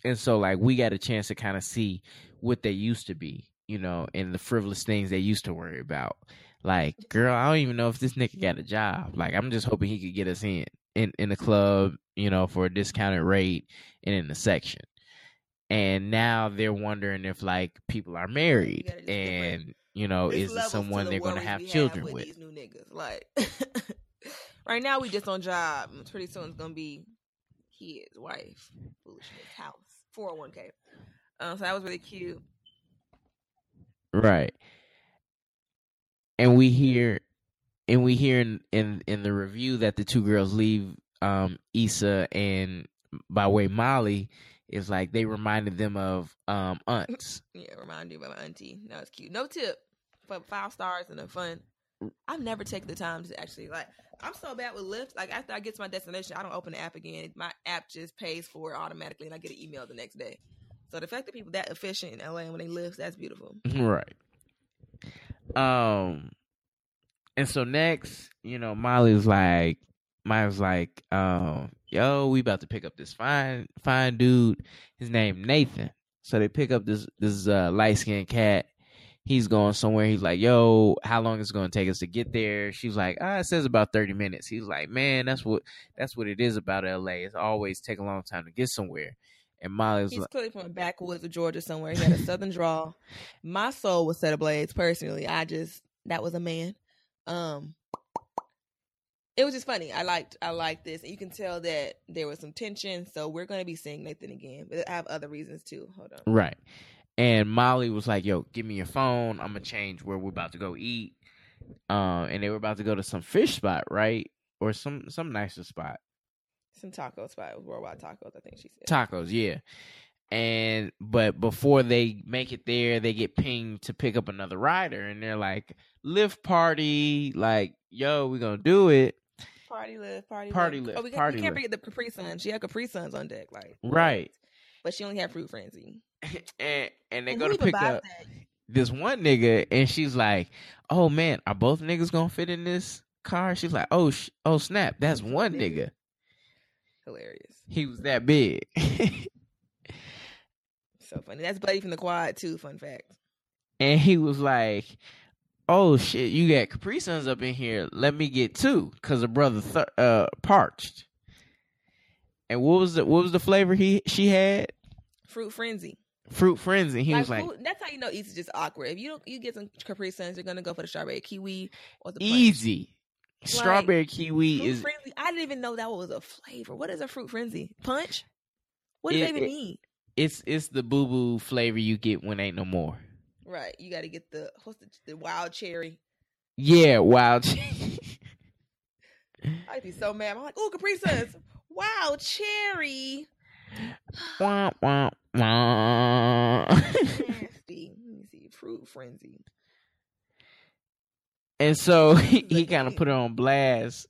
and so like we got a chance to kind of see what they used to be, you know, and the frivolous things they used to worry about. Like, girl, I don't even know if this nigga got a job. Like, I'm just hoping he could get us in in in the club, you know, for a discounted rate and in the section. And now they're wondering if like people are married and you know is it someone the they're going to have children with, with. these new niggas. Like, *laughs* right now we just on job. Pretty soon it's gonna be kids, wife, foolishness, house, four hundred one k. Um, so that was really cute. Right. And we hear and we hear in, in in the review that the two girls leave um Issa and by way Molly is like they reminded them of um aunts. *laughs* Yeah, remind you about my auntie. That was cute. No tip, but five stars and a fun. I've never taken the time to actually like. I'm so bad with Lyft. Like after I get to my destination, I don't open the app again. My app just pays for it automatically, and I get an email the next day. So the fact that people that efficient in LA when they live, that's beautiful. *laughs* right. Um and so next, you know, Molly was like Molly was like, um, yo, we about to pick up this fine fine dude. His name Nathan. So they pick up this this uh light skinned cat. He's going somewhere. He's like, yo, how long is it gonna take us to get there? She's like, ah, it says about thirty minutes. He's like, man, that's what that's what it is about LA. It's always take a long time to get somewhere. And Molly's He's like, clearly from the backwoods of Georgia somewhere. He had a southern drawl. My soul was set ablaze. Personally, I just that was a man. Um, it was just funny. I liked I liked this. You can tell that there was some tension. So we're gonna be seeing Nathan again, but I have other reasons too. Hold on. Right. And Molly was like, "Yo, give me your phone. I'm gonna change where we're about to go eat." Uh, and they were about to go to some fish spot, right, or some some nicer spot, Some taco spot, worldwide tacos. I think she said. tacos, yeah. And but before they make it there, they get pinged to pick up another rider, and they're like, "Lift party, like, yo, we're gonna do it." Party lift, party, Party lift. lift, Oh, we, party we can't lift. forget the Capri Sun. She had Capri Suns on deck, like Right. But she only had fruit frenzy. *laughs* and and they And go to pick up that? this one nigga, and she's like, "Oh man, are both niggas gonna fit in this car?" She's like, "Oh, sh- oh snap, that's one nigga. Hilarious. He was that big." *laughs* So funny. That's Buddy from the Quad too. Fun fact. and he was like, "Oh shit, you got Capri Suns up in here. Let me get two, cause a brother th- uh parched." And what was the what was the flavor he she had? Fruit frenzy. Fruit frenzy. He Like, was like, who- that's how you know is just awkward. If you don't, you get some Capri Suns, you're gonna go for the strawberry kiwi or the. "Easy." Strawberry kiwi is frenzy. I didn't even know that was a flavor. What is a fruit frenzy? Punch. What does It- that even it- mean? it's it's the boo boo flavor you get when ain't no more. Right. You got to get the what's the, the wild cherry. Yeah, wild. Cherry. *laughs* I'd be so mad. I'm like, oh, Capri Suns, wild cherry. wah, wah, wah. *laughs* Nasty. Let me see. Fruit frenzy. And so *laughs* he, he kind of put it on blast.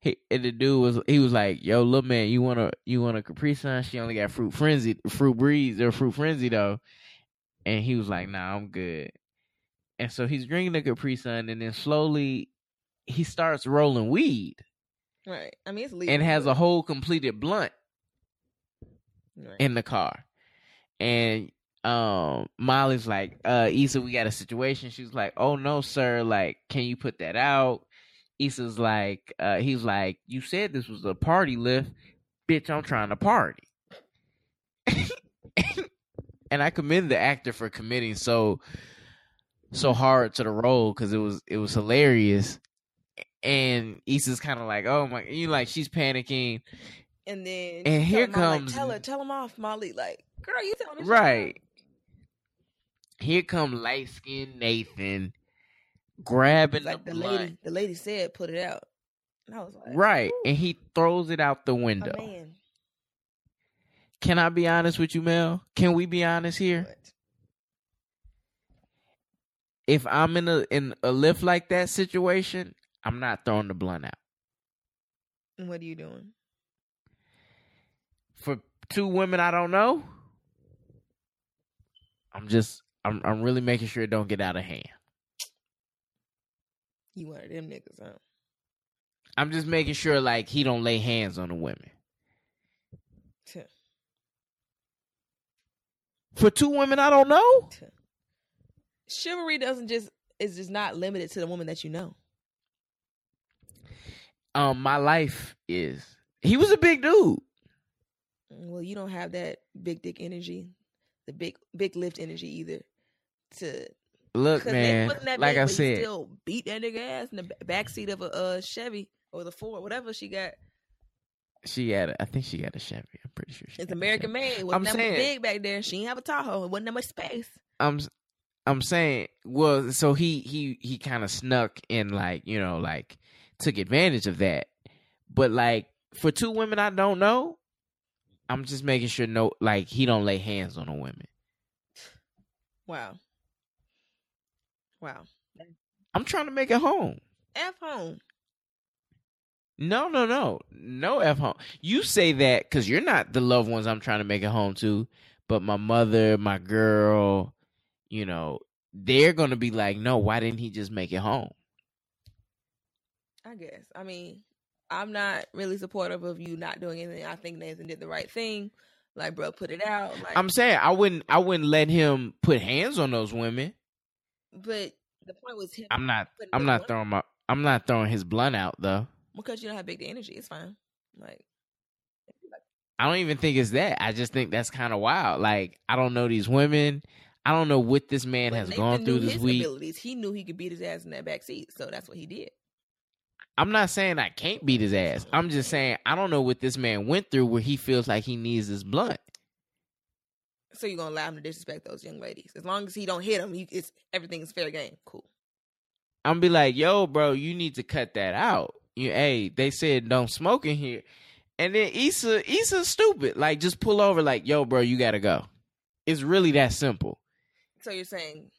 He, and the dude was he was like, "Yo, little man, you want to you want a Capri Sun? She only got fruit frenzy, fruit breeze or fruit frenzy though." And he was like, "Nah, I'm good." And so he's drinking the Capri Sun, and then slowly he starts rolling weed. Right. I mean, it's legal. And has a whole completed blunt right. in the car. And um Molly's like, uh, Issa, we got a situation. She's like, Oh no, sir, like, can you put that out? Issa's like, uh, he's like, You said this was a party Lyft. Bitch, I'm trying to party. *laughs* and I commend the actor for committing so so hard to the role because it was it was hilarious. And Issa's kind of like, oh my, you like she's panicking, and then And here tell Molly, comes- tell her, tell him off, Molly. Like, girl, you telling me right? Here come light skinned Nathan grabbing Like the, the blunt, lady, the lady said, put it out. And I was like, right? ooh, And he throws it out the window. Can I be honest with you, Mel? Can we be honest here? But If I'm in a in a Lyft like that situation, I'm not throwing the blunt out. what are you doing? For two women I don't know, I'm just I'm I'm really making sure it don't get out of hand. You one of them niggas, huh? I'm just making sure like he don't lay hands on the women. Tuh, For two women I don't know? tuh. Chivalry doesn't just is just not limited to the woman that you know. Um my life is. He was a big dude. Well, you don't have that big dick energy, the big big lift energy either. To look, man, that like I said, still beat that nigga ass in the ba- back seat of a uh, Chevy or the Ford, whatever she got. she had a, I think she got a Chevy. I'm pretty sure she It's American made. Wasn't I'm that saying- much big back there. She didn't have a Tahoe. It wasn't that much space. I'm I'm saying, well, so he he he kind of snuck and like you know like took advantage of that, but like for two women I don't know, I'm just making sure no like he don't lay hands on the women. Wow. Wow. I'm trying to make it home. F home. No, no, no, no f home. You say that because you're not the loved ones I'm trying to make it home to, but my mother, my girl, you know, they're gonna be like, no, why didn't he just make it home? I guess. I mean, I'm not really supportive of you not doing anything. I think Nathan did the right thing. Like, bro, put it out. Like, I'm saying I wouldn't I wouldn't let him put hands on those women. But the point was him. I'm not I'm not throwing my I'm not throwing his blunt out though. because you don't have big the energy. It's fine. Like, I don't even think it's that. I just think that's kind of wild. Like I don't know these women. I don't know what this man but has Nathan gone through this his week. Abilities. He knew he could beat his ass in that back seat, so that's what he did. I'm not saying I can't beat his ass. I'm just saying I don't know what this man went through where he feels like he needs this blunt. So you're gonna allow him to disrespect those young ladies as long as he don't hit them. You, it's everything is fair game. Cool. I'm be like, yo, bro, you need to cut that out. You, hey, they said don't smoke in here, and then Issa, Issa's stupid. Like, just pull over. Like, yo, bro, you gotta go. It's really that simple. So you're saying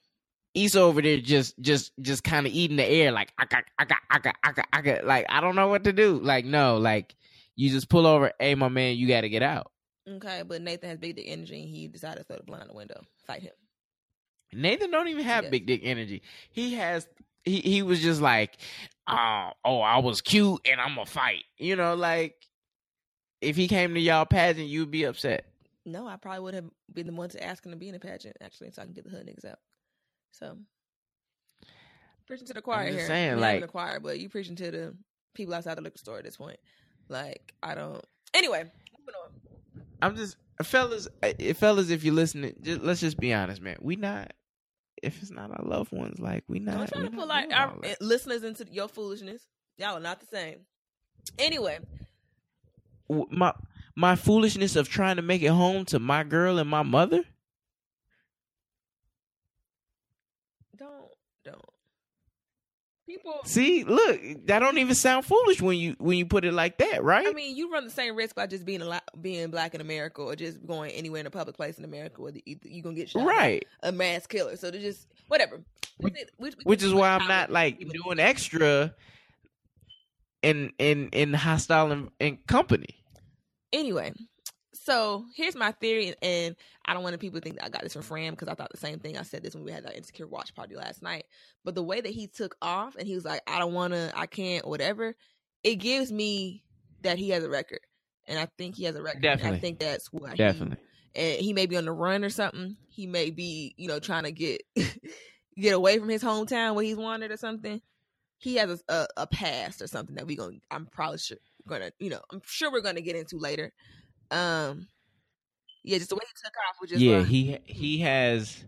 Issa over there just, just, just kind of eating the air. Like, I got, I got, I got, I got, I got. Like, I don't know what to do. Like, no, like, you just pull over. Hey, my man, you gotta get out. Okay, but Nathan has big dick energy, and he decided to throw the blunt out the window. Fight him. Nathan don't even have big dick energy. He has he he was just like, oh, oh, I was cute and I'm a fight. You know, like if he came to y'all pageant, you'd be upset. No, I probably would have been the one to ask him to be in a pageant actually, so I can get the hood niggas out. So preaching to the choir here. saying, like- the choir, but you preaching to the people outside the liquor store at this point. Like I don't. Anyway, moving on. I'm just fellas, eh, fellas, if you're listening, just, let's just be honest, man. We not if it's not our loved ones, like we not. Don't try we to not pull our, doing our all that. listeners into your foolishness. Y'all are not the same. Anyway, my my foolishness of trying to make it home to my girl and my mother. don't don't. People. See, look, that don't even sound foolish when you when you put it like that, right? I mean, you run the same risk by just being a lot, being black in America, or just going anywhere in a public place in America, where you you gonna get shot. right. a mass killer. So to just whatever. which, which, which is why I'm not like doing extra in in in hostile in, in company. Anyway, so here's my theory, and I don't want people to think that I got this from Fram because I thought the same thing. I said this when we had that insecure watch party last night. But the way that he took off and he was like, "I don't want to, I can't, whatever," it gives me that he has a record, and I think he has a record. Definitely, I think that's why. Definitely. He, and he may be on the run or something. He may be, you know, trying to get *laughs* get away from his hometown where he's wanted or something. He has a, a, a past or something that we going to, I'm probably sure gonna, you know, I'm sure we're gonna get into later. Um, yeah, just the way he took off was just yeah. like, he he has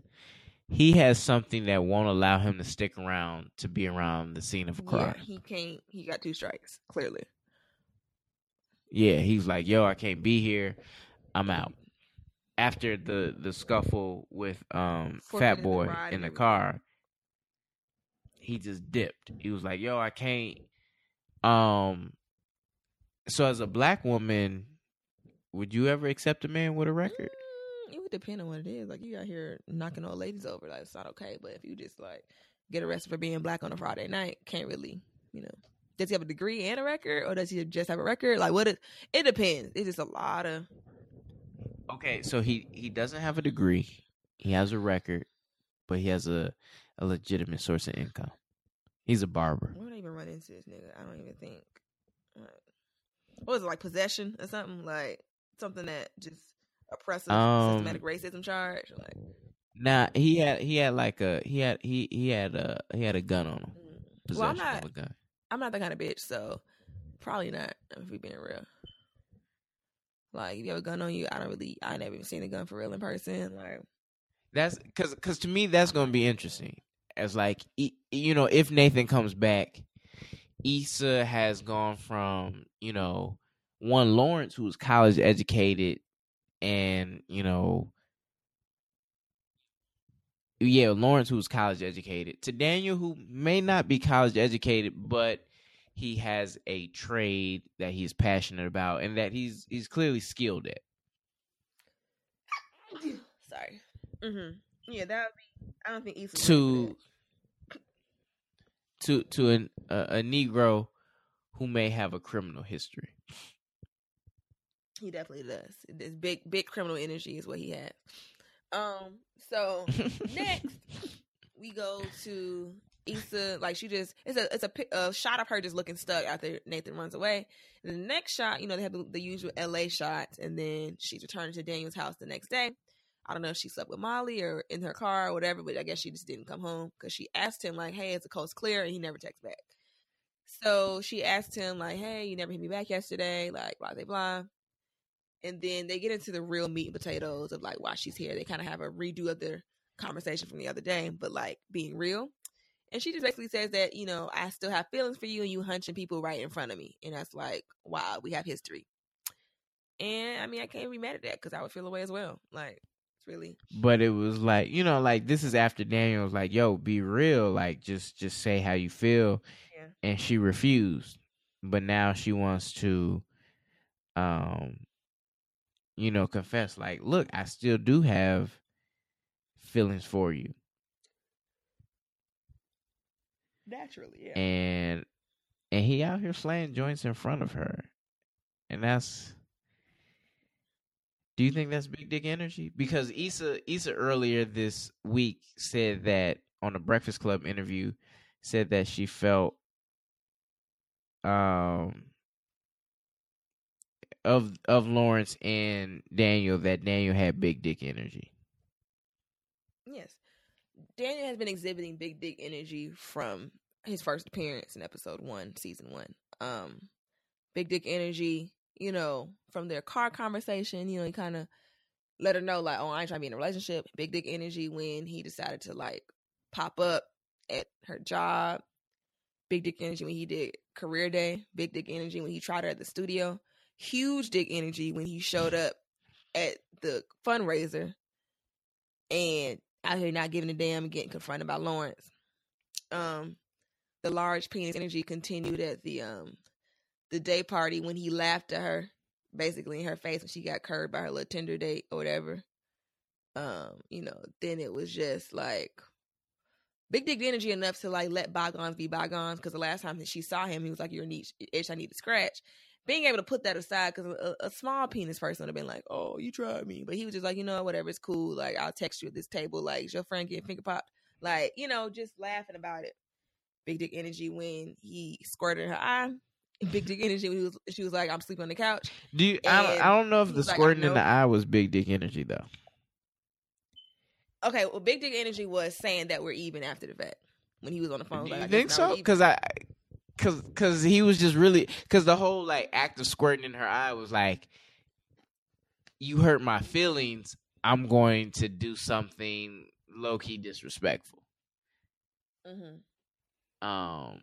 he has something that won't allow him to stick around to be around the scene of a crime. Yeah, he can't. He got two strikes clearly. Yeah, he's like, yo, I can't be here. I'm out. After the the scuffle with um Fat Boy the in the car, he just dipped. He was like, yo, I can't. Um. So as a black woman, would you ever accept a man with a record? Mm, it would depend on what it is. Like you out here knocking old ladies over, like it's not okay. But if you just like get arrested for being black on a Friday night, can't really, you know. Does he have a degree and a record, or does he just have a record? Like what? It, it depends. It's just a lot of. Okay, so he he doesn't have a degree. He has a record, but he has a a legitimate source of income. He's a barber. Why don't even run into this nigga? I don't even think. What was it like possession or something like? Something that just oppressive um, systematic racism charge? Like, nah, he had he had like a he had he he had a he had a gun on him. Mm. Well, I'm not. I'm not that kind of bitch, so probably not. If we being real. Like if you have a gun on you, I don't really. I never even seen a gun for real in person. Like that's because because to me that's gonna be interesting. As like you know, if Nathan comes back, Issa has gone from you know one Lawrence who's college educated and you know yeah Lawrence who's college educated. To Daniel who may not be college educated but he has a trade that he's passionate about and that he's he's clearly skilled at. *coughs* Sorry. Mm-hmm. yeah that would be I don't think Issa to to to an, a, a Negro who may have a criminal history he definitely does. This big, big criminal energy is what he has. Um. So *laughs* next, we go to Issa. Like she just, it's a, it's a, a, shot of her just looking stuck after Nathan runs away. And the next shot, you know, they have the, the usual L.A. shots, and then she's returning to Daniel's house the next day. I don't know if she slept with Molly or in her car or whatever, but I guess she just didn't come home because she asked him like, "Hey, is the coast clear?" and he never texts back. So she asked him like, "Hey, you never hit me back yesterday," like blah blah blah and then they get into the real meat and potatoes of like why she's here. They kind of have a redo of their conversation from the other day, but like being real. And she just basically says that, you know, I still have feelings for you and you hunching people right in front of me. And that's like, wow, we have history. And I mean, I can't be mad at that because I would feel away as well. Like, it's really. But it was like, you know, like this is after Daniel was like, yo, be real. Like, just, just say how you feel. Yeah. And she refused. But now she wants to, um, you know, confess like, look, I still do have feelings for you. Naturally, yeah. And and he out here slaying joints in front of her. And that's do you think that's big dick energy? Because Issa Issa earlier this week said that on a Breakfast Club interview said that she felt um of of Lawrence and Daniel that Daniel had big dick energy. Yes. Daniel has been exhibiting big dick energy from his first appearance in episode 1, season 1. Um big dick energy, you know, from their car conversation, you know, he kind of let her know like, "Oh, I ain't trying to be in a relationship." Big dick energy when he decided to like pop up at her job. Big dick energy when he did career day. Big dick energy when he tried her at the studio huge dick energy when he showed up at the fundraiser and out here not giving a damn and getting confronted by Lawrence. Um, the large penis energy continued at the um the day party when he laughed at her, basically in her face when she got curved by her little Tinder date or whatever. Um, you know, then it was just like big dick energy enough to like let bygones be bygones. Because the last time that she saw him, he was like, "You're an itch I need to scratch." Being able to put that aside, because a, a, small penis person would have been like, "Oh, you tried me," but he was just like, "You know, whatever, it's cool. Like, I'll text you at this table. Like, is your friend getting finger popped? Like, you know, just laughing about it." Big dick energy when he squirted her eye. Big dick energy when he was, she was like, "I'm sleeping on the couch." Do you? I don't, I don't know if the squirting like, in the eye was big dick energy though. Okay, well, big dick energy was saying that we're even after the fact when he was on the phone. You like, think so? Because I, because because he was just really because the whole like act of squirting in her eye was like, you hurt my feelings. I'm going to do something low key disrespectful. Mm-hmm. Um,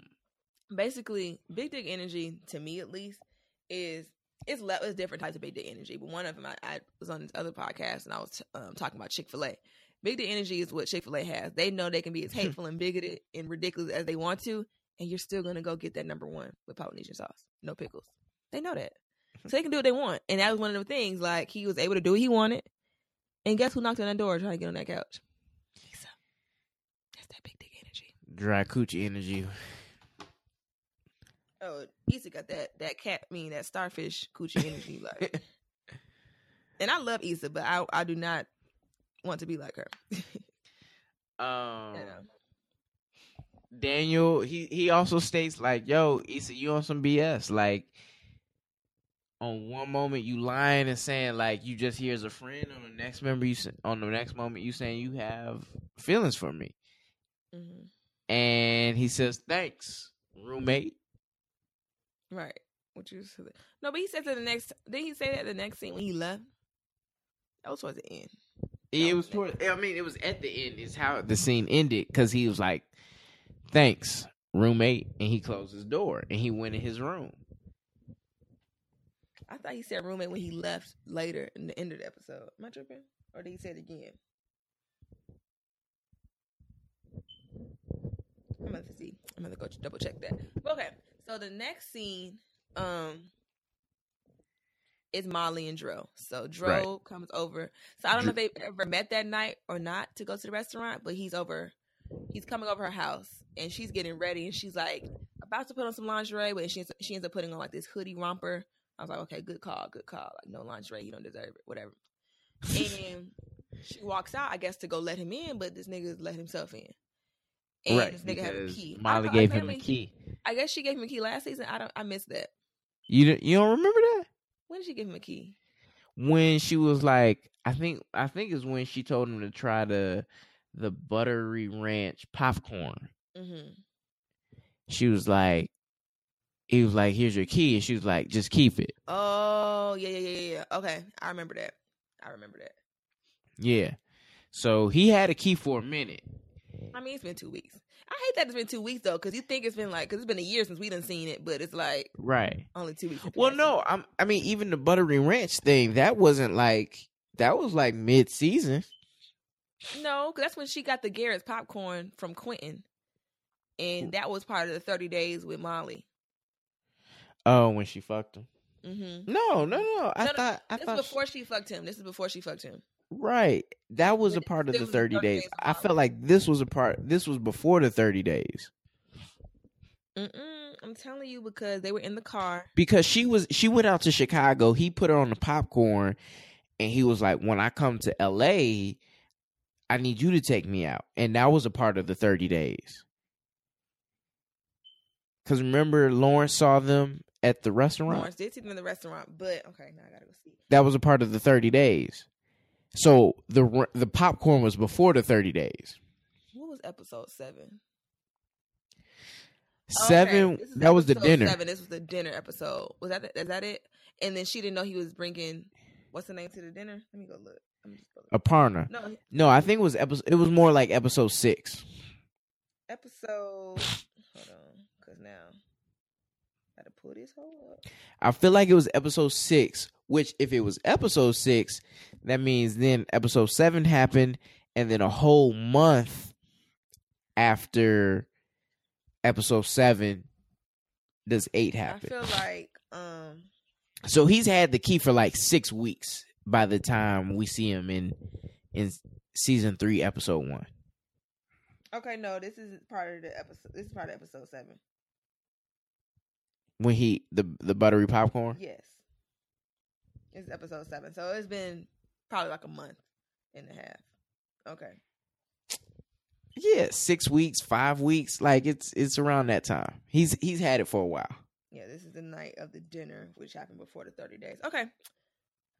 basically, big dick energy to me at least is it's le- it's different types of big dick energy. But one of them, I, I was on this other podcast and I was um, talking about Chick Fil A, Big dick energy is what Chick Fil A has. They know they can be as *laughs* hateful and bigoted and ridiculous as they want to, and you're still gonna go get that number one with Polynesian sauce, no pickles. They know that, *laughs* so they can do what they want. And that was one of the things. Like he was able to do what he wanted, and guess who knocked on that door trying to get on that couch? Lisa. That's that big dick energy. Dry coochie energy. Oh, Issa got that that cat. I mean that starfish coochie energy. *laughs* Like, and I love Issa, but I I do not want to be like her. *laughs* um, Daniel, he he also states like, "Yo, Issa, you on some BS? Like, on one moment you lying and saying like you just here as a friend. On the next member, you on the next moment you saying you have feelings for me." Mm-hmm. And he says, "Thanks, roommate." Right. What you said? No, but he said to the next. Did he say that the next scene when he left? That was towards the end. It was toward, I mean, it was at the end. Is how the scene ended because he was like, "Thanks, roommate," and he closed his door and he went in his room. I thought he said roommate when he left later in the end of the episode. Am I tripping, or did he say it again? I'm gonna see. I'm gonna go double check that. Okay, so the next scene, um, is Molly and Dro. So Dro right. comes over. So I don't know if they ever met that night or not to go to the restaurant, but he's over. He's coming over her house and she's getting ready and she's like about to put on some lingerie, but she she ends up putting on like this hoodie romper. I was like, okay, good call, good call. Like no lingerie, you don't deserve it, whatever. And she walks out, I guess, to go let him in, but this nigga let himself in. And right, this nigga has a key. Molly gave him a key. I guess she gave him a key last season. I don't. I missed that. You you don't remember that? When did she give him a key? When she was like, I think I think is when she told him to try the the buttery ranch popcorn. Mm-hmm. She was like, he was like, "Here's your key," and she was like, "Just keep it." Oh yeah yeah yeah yeah. Okay, I remember that. I remember that. Yeah. So he had a key for a minute. I mean, it's been two weeks. I hate that it's been two weeks though, because you think it's been like, because it's been a year since we done seen it, but it's like right only two weeks. Well, no, I'm. I mean, even the buttery ranch thing that wasn't like that was like mid season. No, that's when she got the Garrett's popcorn from Quentin, and that was part of the thirty days with Molly. Oh, when she fucked him. Mm-hmm. No, no, no. I no, thought. I this thought before she... she fucked him. This is before she fucked him. Right. That was a part of the 30, 30 days. days I felt like this was a part this was before the 30 days. Mm-mm, I'm telling you because they were in the car. Because she was she went out to Chicago, he put her on the popcorn and he was like when I come to LA, I need you to take me out. And that was a part of the 30 days. Cuz remember Lawrence saw them at the restaurant? Lawrence did see them in the restaurant, but okay, now I got to go see. That was a part of the 30 days. So the the popcorn was before the thirty days. What was episode seven? Seven. Okay, that was the dinner. Seven. This was the dinner episode. Was that the, is that it? And then she didn't know he was bringing what's the name to the dinner. Let me go look. Aparna. No, no, I think it was episode. It was more like episode six. Episode. Hold on, because now I gotta pull this whole up. I feel like it was episode six. Which, if it was episode six, that means then episode seven happened, and then a whole month after episode seven does eight happen. I feel like um So he's had the key for like six weeks by the time we see him in in season three, episode one. Okay, no, this is part of the episode. This is part of episode seven. When he the the buttery popcorn. Yes, it's episode seven. So it's been probably like a month and a half. Okay. Yeah, six weeks, five weeks. Like it's it's around that time. He's he's had it for a while. Yeah, this is the night of the dinner, which happened before the thirty days. Okay.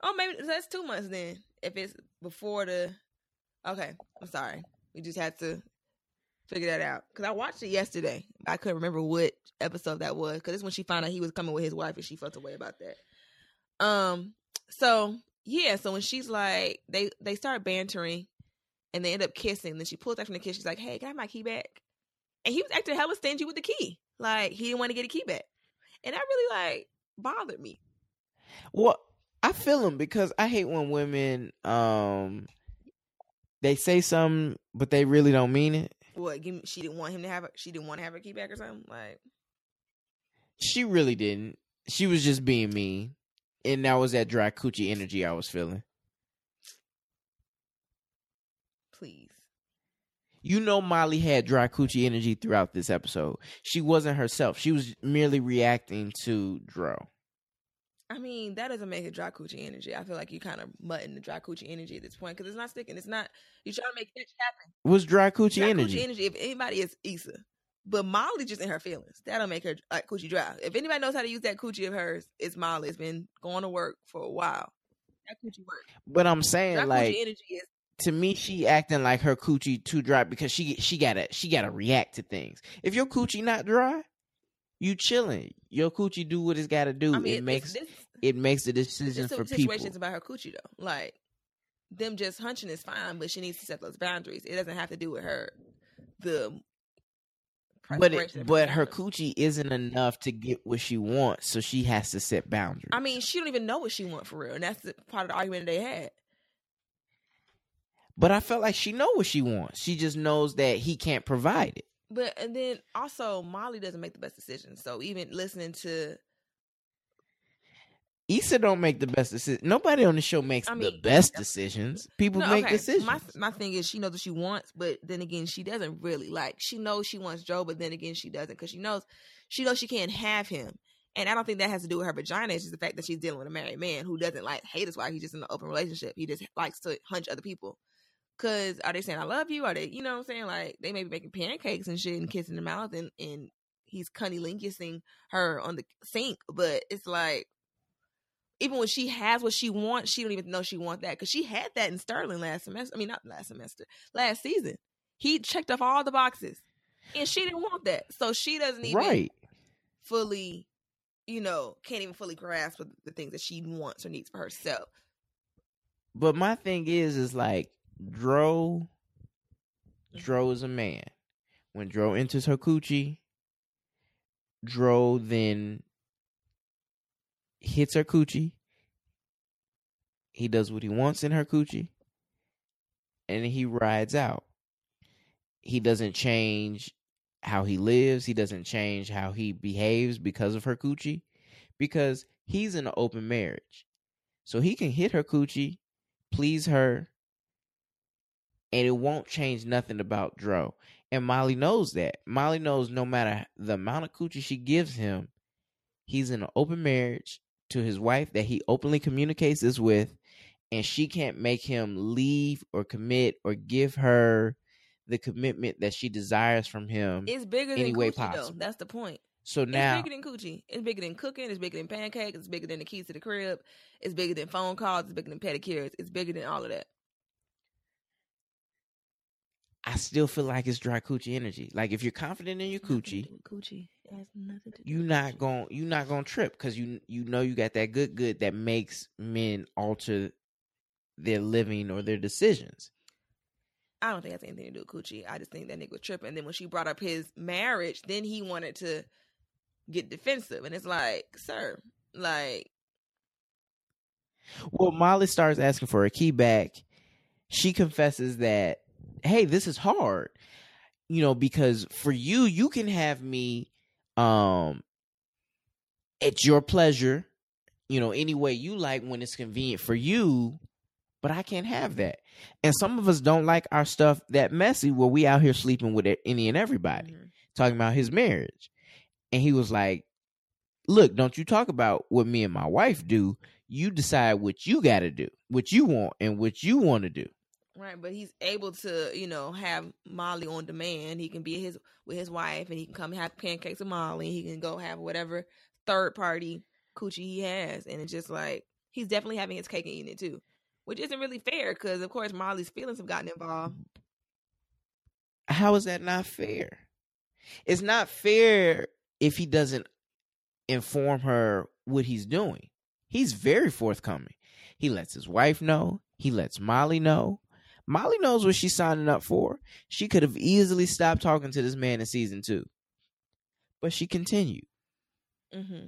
Oh, maybe that's two months then. If it's before the. Okay, I'm sorry. We just had to figure that out because I watched it yesterday. I couldn't remember what episode that was because it's when she found out he was coming with his wife and she felt away about that. Um. So yeah. So when she's like, they they start bantering, and they end up kissing. Then she pulls back from the kiss. She's like, "Hey, can I have my key back?" And he was acting hella stingy with the key. Like he didn't want to get a key back, and that really like bothered me. Well, I feel him because I hate when women um they say something but they really don't mean it. What? Give me, she didn't want him to have. A, she didn't want to have her key back or something. Like She really didn't. She was just being mean. And that was that dry coochie energy I was feeling. please. You know Molly had dry coochie energy throughout this episode. She wasn't herself. She was merely reacting to Dro. I mean, that doesn't make it dry coochie energy. I feel like you kind of mutton the dry coochie energy at this point because it's not sticking. It's not. You trying to make it happen. Was dry coochie Dry energy. coochie energy. If anybody is Issa, but Molly just in her feelings. That'll make her like coochie dry. If anybody knows how to use that coochie of hers, it's Molly. It's been going to work for a while. That coochie work. But I'm Dry saying like energy is to me she acting like her coochie too dry because she she gotta she gotta react to things. If your coochie not dry, you chilling. Your coochie do what it's gotta do. I mean, it makes this, it makes the decision for people. situations about her coochie though. Like them just hunching is fine, but she needs to set those boundaries. It doesn't have to do with her. The But it, but her coochie isn't enough to get what she wants, so she has to set boundaries. I mean, she don't even know what she wants for real, and that's the part of the argument they had. but I felt like she know what she wants. She just knows that he can't provide it. But and then also Molly doesn't make the best decisions. So even listening to Issa don't make the best decision. Nobody on the show makes I the best uh, decisions. People No, make okay. decisions. My my thing is she knows what she wants, but then again she doesn't really like. She knows she wants Dro, but then again she doesn't because she knows she knows she can't have him. And I don't think that has to do with her vagina. It's just the fact that she's dealing with a married man who doesn't like hate his wife. He's just in an open relationship. He just likes to hunch other people. Cause are they saying I love you? Are they you know what I'm saying? Like they may be making pancakes and shit and kissing the mouth and and he's cunnilingussing her on the sink, but it's like even when she has what she wants, she don't even know she want that because she had that in Sterling last semester. I mean, not last semester, last season. He checked off all the boxes, and she didn't want that, so she doesn't even right. fully, you know, can't even fully grasp the things that she wants or needs for herself. But my thing is, is like Dro. Mm-hmm. Dro is a man. When Dro enters her coochie, Dro then hits her coochie. He does what he wants in her coochie, and he rides out. He doesn't change how he lives. He doesn't change how he behaves because of her coochie, because he's in an open marriage, so he can hit her coochie, please her, and it won't change nothing about Dro. And Molly knows that. Molly knows no matter the amount of coochie she gives him, he's in an open marriage to his wife that he openly communicates this with, and she can't make him leave or commit or give her the commitment that she desires from him. It's bigger than Any way coochie, though. possible. That's the point. so now, it's bigger than coochie. It's bigger than cooking. It's bigger than pancakes. It's bigger than the keys to the crib. It's bigger than phone calls. It's bigger than pedicures. It's bigger than all of that. I still feel like it's dry coochie energy. Like if you're confident in your coochie, Coochie. gonna you with not going you not gonna trip because you you know you got that good good that makes men alter their living or their decisions. I don't think that's anything to do with Coochie. I just think that nigga was tripping. And then when she brought up his marriage, then he wanted to get defensive. And it's like, sir, like, Well, Molly starts asking for a key back. She confesses that, hey, this is hard. You know, because for you, you can have me um at your pleasure, you know, any way you like when it's convenient for you. but I can't have that. And some of us don't like our stuff that messy where we out here sleeping with any and everybody, mm-hmm. talking about his marriage. And he was like, Look, don't you talk about what me and my wife do. You decide what you got to do, what you want, and what you want to do. Right, but he's able to, you know, have Molly on demand. He can be his with his wife, and he can come have pancakes with Molly. He can go have whatever third party coochie he has, and it's just like he's definitely having his cake and eating it too which isn't really fair because, of course, Molly's feelings have gotten involved. How is that not fair? It's not fair if he doesn't inform her what he's doing. He's very forthcoming. He lets his wife know. He lets Molly know. Molly knows what she's signing up for. She could have easily stopped talking to this man in season two, but she continued. Mm-hmm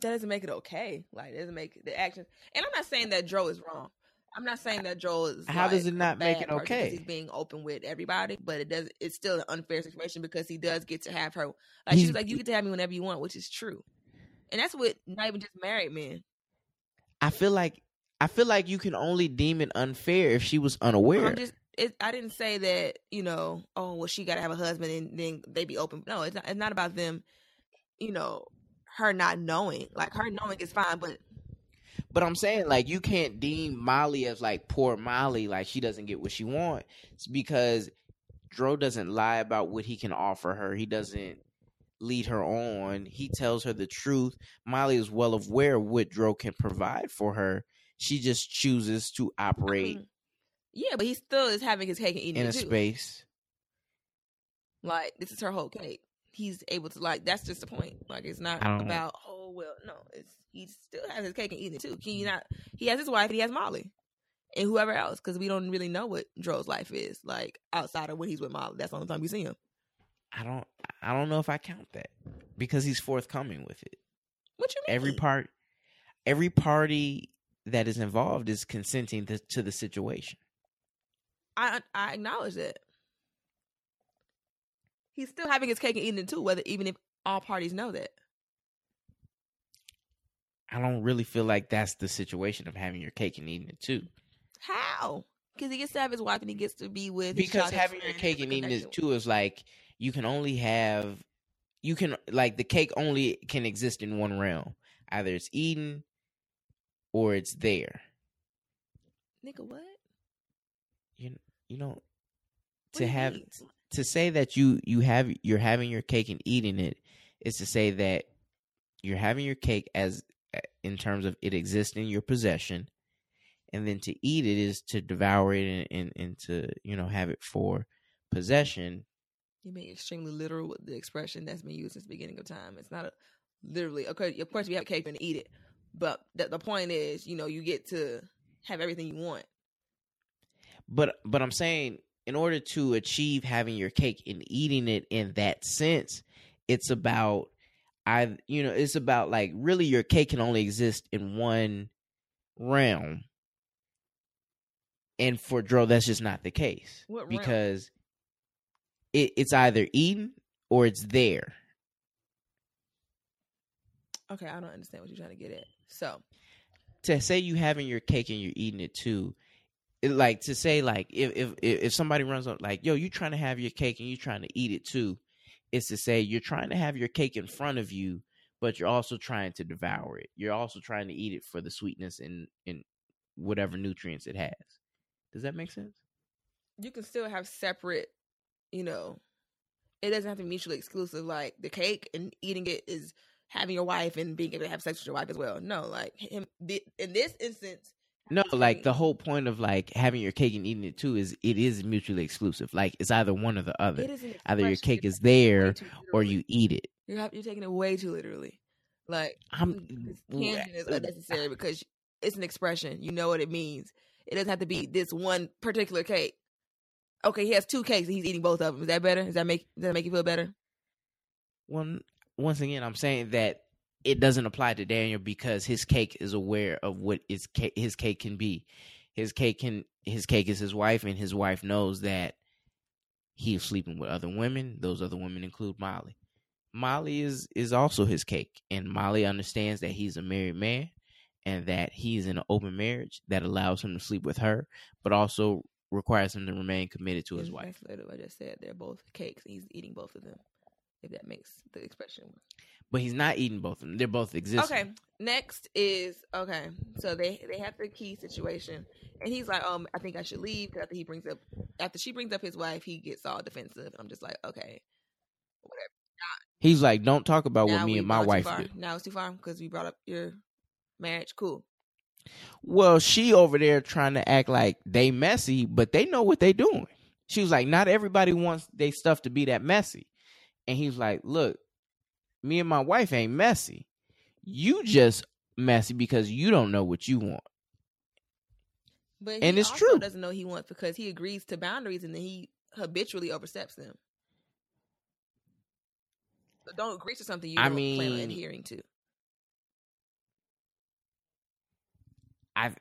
that doesn't make it okay. Like it doesn't make the action. And I'm not saying that Dro is wrong. I'm not saying that Joel is. How like does it not make it okay? He's being open with everybody, but it does. It's still an unfair situation because he does get to have her. Like she's like, you get to have me whenever you want, which is true, and that's what not even just married men. I feel like I feel like you can only deem it unfair if she was unaware. I'm just. It, I didn't say that you know. Oh well, she got to have a husband and then they be open. No, it's not. It's not about them. You know, her not knowing. Like her knowing is fine, but but I'm saying like you can't deem Molly as like poor Molly, like she doesn't get what she wants because Dro doesn't lie about what he can offer her. He doesn't lead her on. He tells her the truth. Molly is well aware of what Dro can provide for her. She just chooses to operate. Mm-hmm. Yeah, but he still is having his cake and eating it. in a too. space. Like this is her whole cake he's able to like that's just the point. Like it's not about oh well no, it's he still has his cake and eating it too. Can you not he has his wife and he has Molly and whoever else because we don't really know what Dro's life is like outside of when he's with Molly. That's the only time we see him. I don't I don't know if I count that because he's forthcoming with it. What you mean? Every part, every party that is involved is consenting to, to the situation. I I acknowledge that he's still having his cake and eating it too, whether even if all parties know that. I don't really feel like that's the situation of having your cake and eating it too. How? Because he gets to have his wife and he gets to be with. Because having your cake and eating it too is like you can only have, you can like the cake only can exist in one realm. Either it's eaten or it's there. Nigga, what? You you know to have mean? to say that you you have you're having your cake and eating it is to say that you're having your cake as in terms of it exists in your possession and then to eat it is to devour it and, and, and to you know have it for possession you make extremely literal with the expression that's been used since the beginning of time it's not a, literally okay of course we have cake and eat it but the, the point is you know you get to have everything you want but but i'm saying in order to achieve having your cake and eating it in that sense, it's about I you know, it's about like really your cake can only exist in one realm. And for Dro, that's just not the case. What because it, it's either eaten or it's there. Okay, I don't understand what you're trying to get at. So to say you having your cake and you're eating it too like to say like if if if somebody runs up like yo you trying to have your cake and you trying to eat it too is to say you're trying to have your cake in front of you but you're also trying to devour it. You're also trying to eat it for the sweetness and and whatever nutrients it has. Does that make sense? You can still have separate you know it doesn't have to be mutually exclusive. Like the cake and eating it is having your wife and being able to have sex with your wife as well no like him in this instance no, like the whole point of like having your cake and eating it too is it is mutually exclusive. Like it's either one or the other. Either your cake is there or you eat it. You're you're taking it way too literally. Like I'm tangent is uh, unnecessary because it's an expression. You know what it means. It doesn't have to be this one particular cake. Okay, he has two cakes and he's eating both of them. Is that better? Does that make does that make you feel better? One once again, I'm saying that it doesn't apply to Daniel because his cake is aware of what his cake, his cake can be. His cake can his cake is his wife, and his wife knows that he is sleeping with other women. Those other women include Molly. Molly is is also his cake, and Molly understands that he's a married man, and that he's in an open marriage that allows him to sleep with her, but also requires him to remain committed to his That's wife. I just said. They're both cakes. and He's eating both of them. If that makes the expression. But he's not eating both of them. They're both existing. Okay. Next is okay. So they they have the key situation, and he's like, um, I think I should leave because after he brings up after she brings up his wife, he gets all defensive. And I'm just like, okay. whatever. He's like, don't talk about what me and my wife do. Now it's too far because we brought up your marriage. Cool. Well, she over there trying to act like they messy, but they know what they doing. She was like, not everybody wants their stuff to be that messy. And he was like, look, me and my wife ain't messy. You just messy because you don't know what you want. But And he it's true. Doesn't know he wants because he agrees to boundaries and then he habitually oversteps them. So don't agree to something you I don't plan on adhering to. I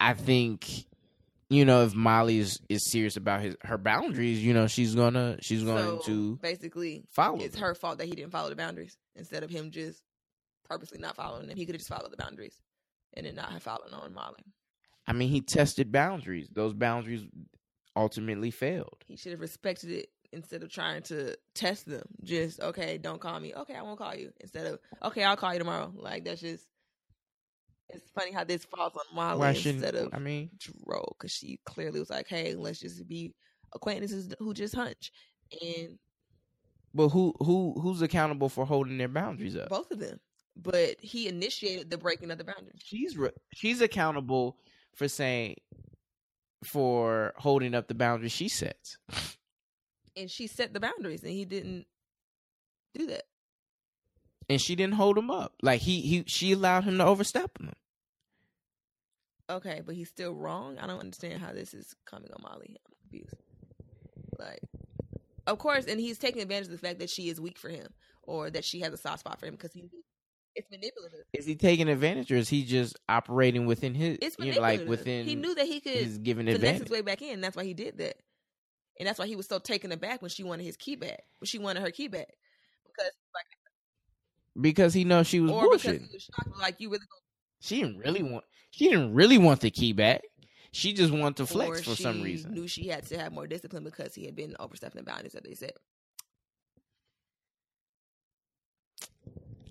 I think you know if Molly is, is serious about his her boundaries, you know she's gonna she's going So to basically, follow. it's them. her fault that he didn't follow the boundaries instead of him just purposely not following them. He could have just followed the boundaries and then not have followed on Molly. I mean, he tested boundaries. Those boundaries ultimately failed. He should have respected it instead of trying to test them. Just okay, don't call me. Okay, I won't call you. Instead of okay, I'll call you tomorrow. Like that's just. It's funny how this falls on Molly Why instead of I mean? Dro, because she clearly was like, "Hey, let's just be acquaintances who just hunch," and But who who who's accountable for holding their boundaries up? both of them. But he initiated the breaking of the boundaries. She's re- she's accountable for saying for holding up the boundaries she sets. and she set the boundaries and he didn't do that And she didn't hold him up. Like he he she allowed him to overstep them. okay but he's still wrong? I don't understand how this is coming on molly. I'm confused. Like of course and he's taking advantage of the fact that she is weak for him or that she has a soft spot for him because he it's manipulative. Is he taking advantage or is he just operating within his it's you manipulative know, like within he knew that he could his given finesse his way back in. That's why he did that. And that's why he was so taken aback when she wanted his key back when she wanted her key back Because he knows she was or because bullshit. was shocked like you really She didn't really want she didn't really want the key back. She just wanted to or flex for some reason. Knew she had to have more discipline because he had been overstepping the boundaries that they said.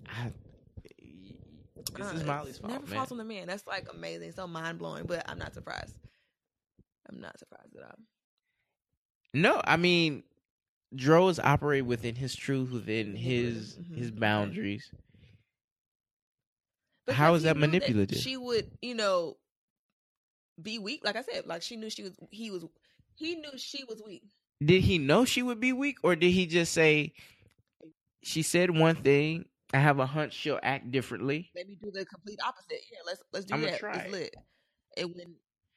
I, this Uh, is Molly's fault, Never man. falls on the man. That's like amazing, so mind blowing. But I'm not surprised. I'm not surprised at all. No, I mean, Dro is operating within his truth, within his Mhm, his boundaries. Because How is that manipulative? she would, you know, be weak. Like I said, like she knew she was. He was. He knew she was weak. Did he know she would be weak, or did he just say she said one thing? I have a hunch she'll act differently. Maybe do the complete opposite. Yeah, let's let's do I'ma that. try It's lit. And when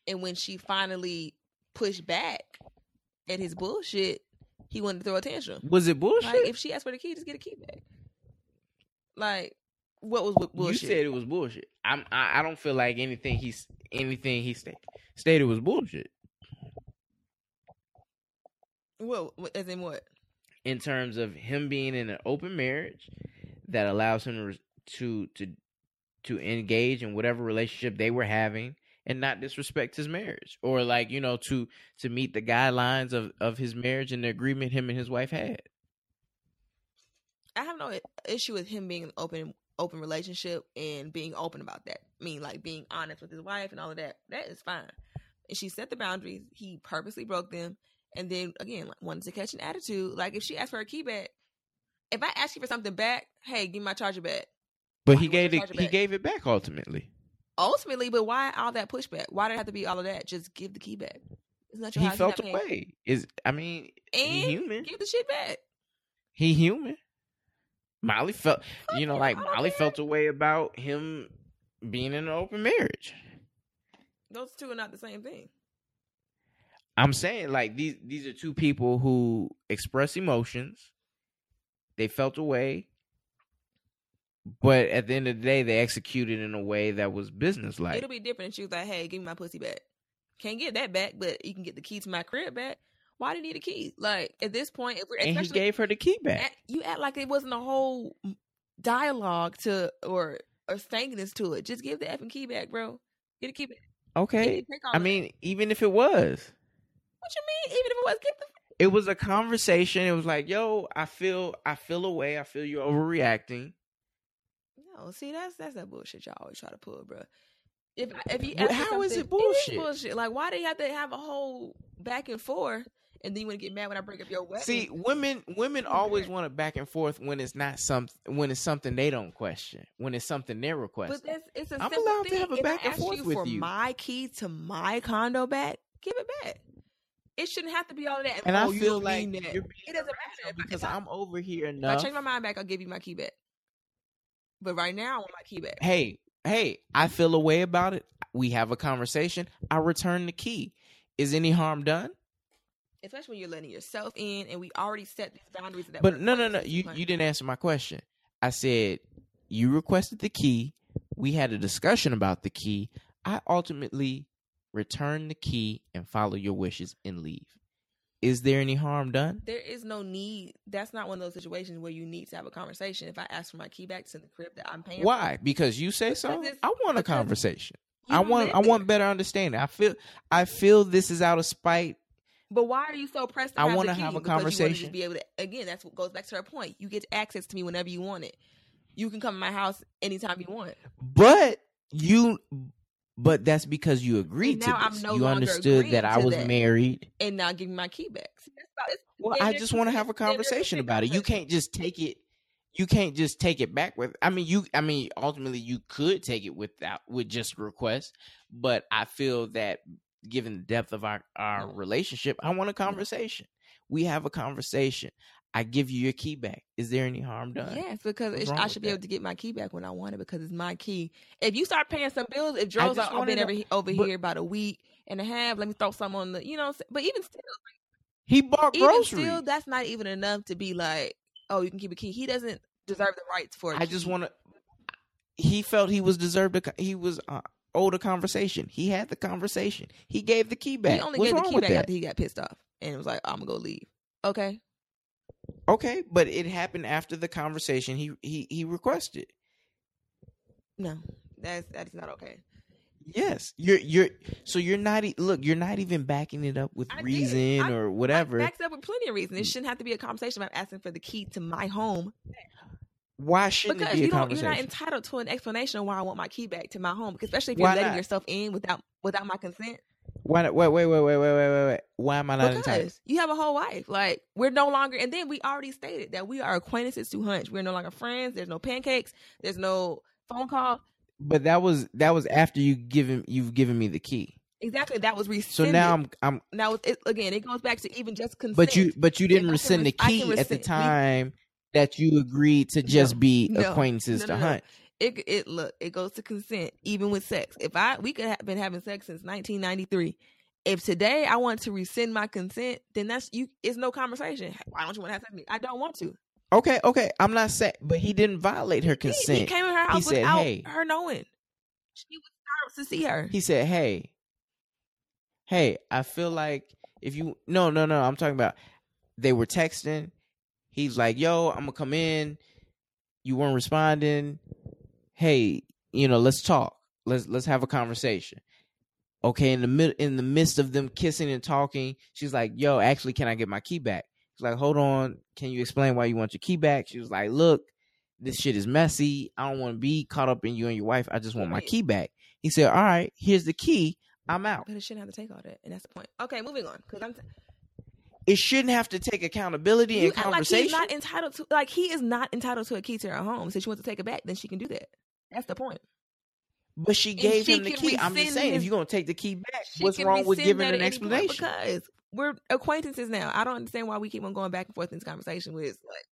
and when she finally pushed back at his bullshit, he wanted to throw a tantrum. Was it bullshit? Like if she asked for the key, just get a key back. Like what was bu- bullshit? You said it was bullshit. I'm. I, I don't feel like anything he's anything he sta- stated was bullshit Well, as in what? in terms of him being in an open marriage that allows him to to to to engage in whatever relationship they were having and not disrespect his marriage or like you know to to meet the guidelines of of his marriage and the agreement him and his wife had. I have no issue with him being an open open relationship and being open about that. I mean, like being honest with his wife and all of that. That is fine. And she set the boundaries. He purposely broke them, and then again like, wanted to catch an attitude. Like if she asked for a key back, if I ask you for something back, hey, give me my charger back. But he gave it he back? gave it back ultimately. Ultimately, but why all that pushback? Why did it have to be all of that? Just give the key back. It's not your He house. felt paying. away. Is I mean And he human. give the shit back. He human. Molly felt you know like Molly care. felt a way about him being in an open marriage. Those two are not the same thing. I'm saying like these these are two people who express emotions. They felt a way, but at the end of the day, they executed in a way that was businesslike. It'll be different if she was like, "Hey, give me my pussy back." Can't get that back, but you can get the key to my crib back. Why do you need a key? Like at this point, if we're and he gave her the key back. act- you act like it wasn't a whole mm, dialogue to or or stankiness to it. Just give the effing key back, bro. Get a key back. Okay. I mean, even if it was. What you mean? Even if it was, give the. It was a conversation. It was like, yo, I feel, I feel away. I feel you're overreacting. No, see, that's that's that bullshit y'all always try to pull, bro. If if you well, how is it bullshit? It is bullshit. Like, why do you have to have a whole back and forth? and then you want to get mad when I bring up your wedding. See, women women always want to back and forth when it's not something when it's something they don't question, when it's something they're requesting. But that's it's a I'm allowed thing. to have a if back I and forth you with for you. my key to my condo back, give it back. It shouldn't have to be all of that. And oh, I feel like that. you're being it doesn't matter because if I, I'm over here if I change my mind back, I'll give you my key back. But right now, I want my key back. Hey, hey, I feel a way about it. We have a conversation. I return the key. Is any harm done? Especially when you're letting yourself in, and we already set these boundaries. That But no, no, no. You you didn't answer my question. I said you requested the key. We had a discussion about the key. I ultimately return the key and follow your wishes and leave. Is there any harm done? There is no need. That's not one of those situations where you need to have a conversation. If I ask for my key back to the crib that I'm paying, Why? Because you say so. I want a conversation. I want I want better understanding. I feel I feel this is out of spite. But why are you so pressed? To I wanna have a Because conversation. just be able to. Again, that's what goes back to her point. You get access to me whenever you want it. You can come to my house anytime you want. But you but that's because you agreed to this. no you understood that I was that. married. And now give me my key back. See, that's about, it's, Well, I just want to have a consent- then there's conversation about it. You can't just take it. You can't just take it back with. I mean, you. I mean, ultimately, you could take it without with just request. But I feel that given the depth of our our mm. relationship, I want a mm. conversation. We have a conversation. I give you your key back. Is there any harm done? Yes, because I should be that? able to get my key back when I want it because it's my key. If you start paying some bills, if Dro's like, I've been over, over but- here about a week and a half, let me throw some on the, you know, what I'm saying? but even still, He bought even groceries. still, that's not even enough to be like, oh, you can keep a key. He doesn't deserve the rights for. I I just want to. He felt he was deserved. A, he was uh, owed a conversation. He had the conversation. He gave the key back. He only What's gave the key back that? after he got pissed off and was like, I'm gonna go leave. Okay, Okay, but it happened after the conversation he he he requested. no, that's that is not okay. Yes, you're you're so you're not look you're not even backing it up with I reason I- or whatever. I backed up with plenty of reasons. It shouldn't have to be a conversation about asking for the key to my home Why shouldn't because it be you don't, you're not entitled to an explanation of why I want my key back to my home. Especially if you're letting not? yourself in without without my consent. Why not? Wait wait wait wait wait wait wait wait. Why am I not entitled? Because you have a whole wife. Like we're no longer, and then we already stated that we are acquaintances to hunch. We're no longer friends. There's no pancakes. There's no phone call. But that was that was after you given you've given me the key. Exactly. That was rescinded. So now I'm I'm now it, again. It goes back to even just consent. but you but you didn't rescind the res- key at the rescind- we- time that you agreed to just No, be acquaintances no, to no, no. hunt. It it look it goes to consent even with sex. If I we could have been having sex since 1993. If today I want to rescind my consent, then that's you. It's no conversation. Why don't you want to have sex with me? I don't want to. Okay, okay. I'm not saying, but he didn't violate her He, consent. he came in her house said, without "Hey." her knowing. She was startled to see her. He said, "Hey, hey, I feel like if you no no no, I'm talking about they were texting. He's like, "Yo, I'm gonna come in. You weren't responding. Hey, you know, let's talk. Let's let's have a conversation." Okay, in the mid in the midst of them kissing and talking, she's like, "Yo, actually, can I get my key back?" He's like, "Hold on, can you explain why you want your key back?" She was like, "Look, this shit is messy. I don't want to be caught up in you and your wife. I just want my key back." He said, "All right, here's the key. I'm out." But it shouldn't have to take all that, and that's the point. Okay, moving on. Because I'm It shouldn't have to take accountability you and act like conversation. he's not entitled to. Like he is not entitled to a key to her home. So she wants to take it back, then she can do that. That's the point. but she gave she him the key. I'm just saying, if you're gonna take the key back, what's wrong with giving an at any point explanation? Because we're acquaintances now. I don't understand why we keep on going back and forth in this conversation. With like,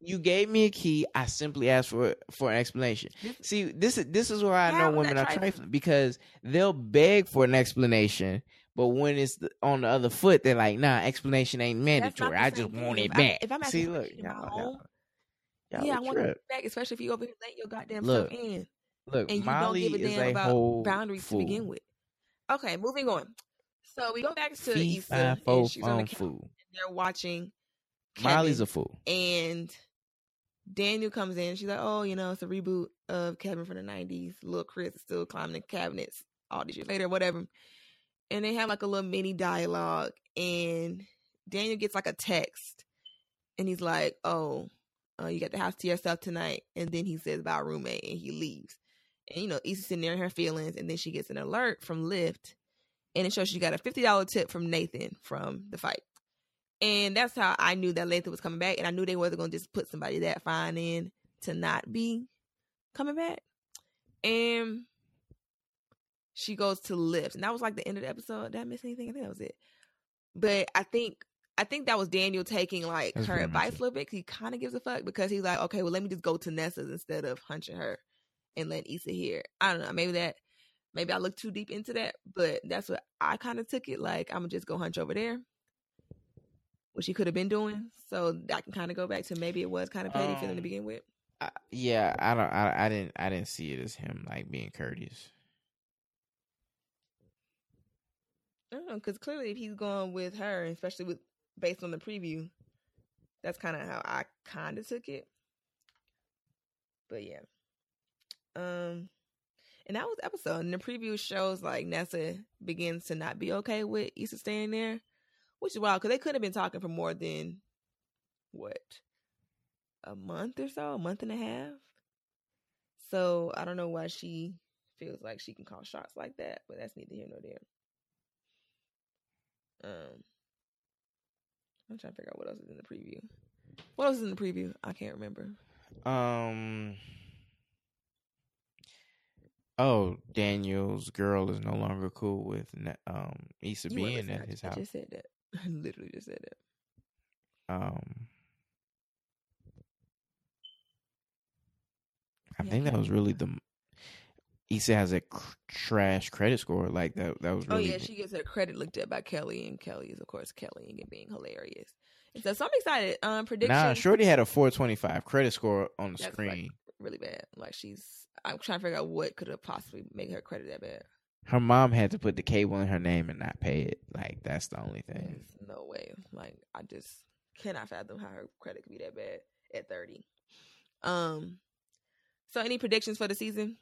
You gave me a key. I simply asked for for an explanation. See, this is this is where I know women are trifling? because they'll beg for an explanation, but when it's the, on the other foot, they're like, "Nah, explanation ain't mandatory. I just want it back." if I'm See, asking look, for in my y'all, yeah, I want to back, especially if you over here letting your goddamn Look, stuff in Look, and you Molly don't give a is damn a about boundaries fool. to begin with. Okay, moving on. So we go back to Fee, Issa, fi, and she's on the fool. They're watching. Molly's a fool. and Daniel comes in. She's like, "Oh, you know, it's a reboot of Kevin from the '90s. Little Chris is still climbing the cabinets all these years later, whatever." And they have like a little mini dialogue, and Daniel gets like a text, and he's like, "Oh, uh, you got the house to yourself tonight." And then he says about roommate, and he leaves. And you know, Issa's sitting there in her feelings, and then she gets an alert from Lyft, and it shows she got a fifty dollar tip from Nathan from the fight. And that's how I knew that Nathan was coming back. And I knew they wasn't going to just put somebody that fine in to not be coming back. And she goes to Lyft. And that was like the end of the episode. Did I miss anything? I think that was it. But I think I think that was Daniel taking like That's her advice a little bit. He kind of gives a fuck because he's like, okay, well, let me just go to Nessa's instead of hunching her and let Issa hear. I don't know. Maybe that, maybe I look too deep into that, but that's what I kind of took it. Like, I'm gonna just go hunch over there what she could have been doing. So I can kind of go back to maybe it was kind of petty um, feeling to begin with. I, yeah, I don't. I, I didn't. I didn't see it as him like being courteous. I don't know because clearly, if he's going with her, especially with based on the preview, that's kind of how I kind of took it. But yeah, um, and that was episode. And the preview shows like Nessa begins to not be okay with Issa staying there, which is wild because they could have been talking for more than what a month or so, a month and a half. So I don't know why she feels like she can call shots like that, but that's neither here nor there. Um, I'm trying to figure out what else is in the preview. What else is in the preview? I can't remember. Um. Oh, Daniel's girl is no longer cool with um Issa being at his house. I just said that. *laughs* I literally just said it. Um, I yeah, think that was really the. Issa has a cr- trash credit score like that. That was oh, really. Oh yeah, she gets her credit looked at by Kelly, and Kelly is of course Kelly and being hilarious. And so, so I'm excited. Um, prediction. Nah, Shorty had a 425 credit score on the That's screen. Like really bad. Like she's. I'm trying to figure out what could have possibly made her credit that bad her mom had to put the cable in her name and not pay it. Like that's the only thing. There's no way. Like I just cannot fathom how her credit could be that bad at 30. Um so any predictions for the season?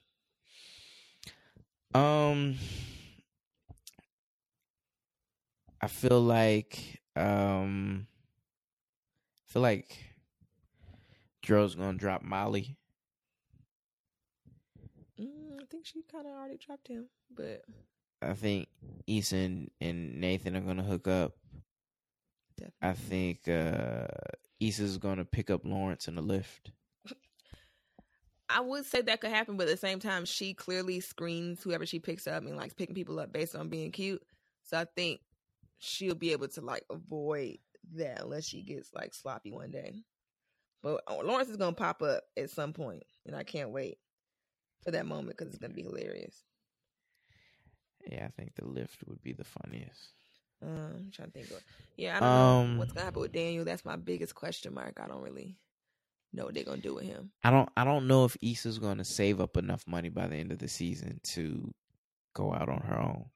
Um I feel like um I feel like Dro's gonna drop Molly I think she kind of already dropped him, but I think Issa and Nathan are gonna hook up. Definitely. I think uh Issa's gonna pick up Lawrence in the Lyft. I would say that could happen, but at the same time, she clearly screens whoever she picks up and likes picking people up based on being cute. So I think she'll be able to like avoid that unless she gets like sloppy one day. But uh, Lawrence is gonna pop up at some point, and I can't wait for that moment because it's going to be hilarious. Yeah, I think the Lyft would be the funniest. Um, I'm trying to think of. Yeah, I don't um, know what's gonna happen with Daniel. That's my biggest question mark. I don't really know what they're gonna do with him. I don't. I don't know if Issa's gonna save up enough money by the end of the season to go out on her own.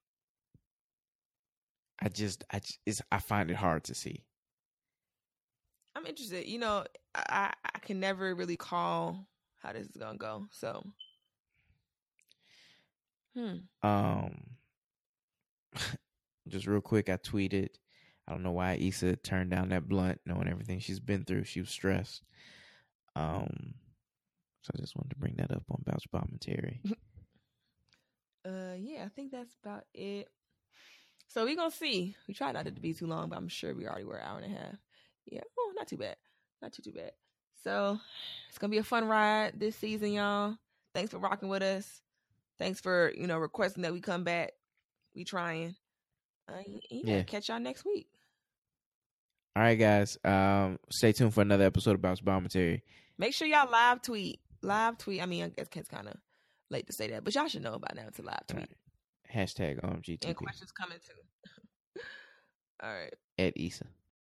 I just, I just, I find it hard to see. I'm interested. You know, I I can never really call how this is gonna go. So Hmm. Um, *laughs* just real quick, I tweeted. I don't know why Issa turned down that blunt, knowing everything she's been through. She was stressed. Um, so I just wanted to bring that up on Bouch Commentary. *laughs* uh, yeah, I think that's about it. So we gonna see. We tried not to be too long, but I'm sure we already were an hour and a half. Yeah, oh, not too bad, not too too bad. So it's gonna be a fun ride this season, y'all. Thanks for rocking with us. Thanks for you know requesting that we come back. We trying. Uh, yeah, yeah. Catch y'all next week. All right, guys. Um, stay tuned for another episode of about Commentary. Make sure y'all live tweet. Live tweet. I mean, I guess it's kind of late to say that, but y'all should know by now to live tweet. Right. Hashtag um GTP. And questions coming too. *laughs* All right. At Issa.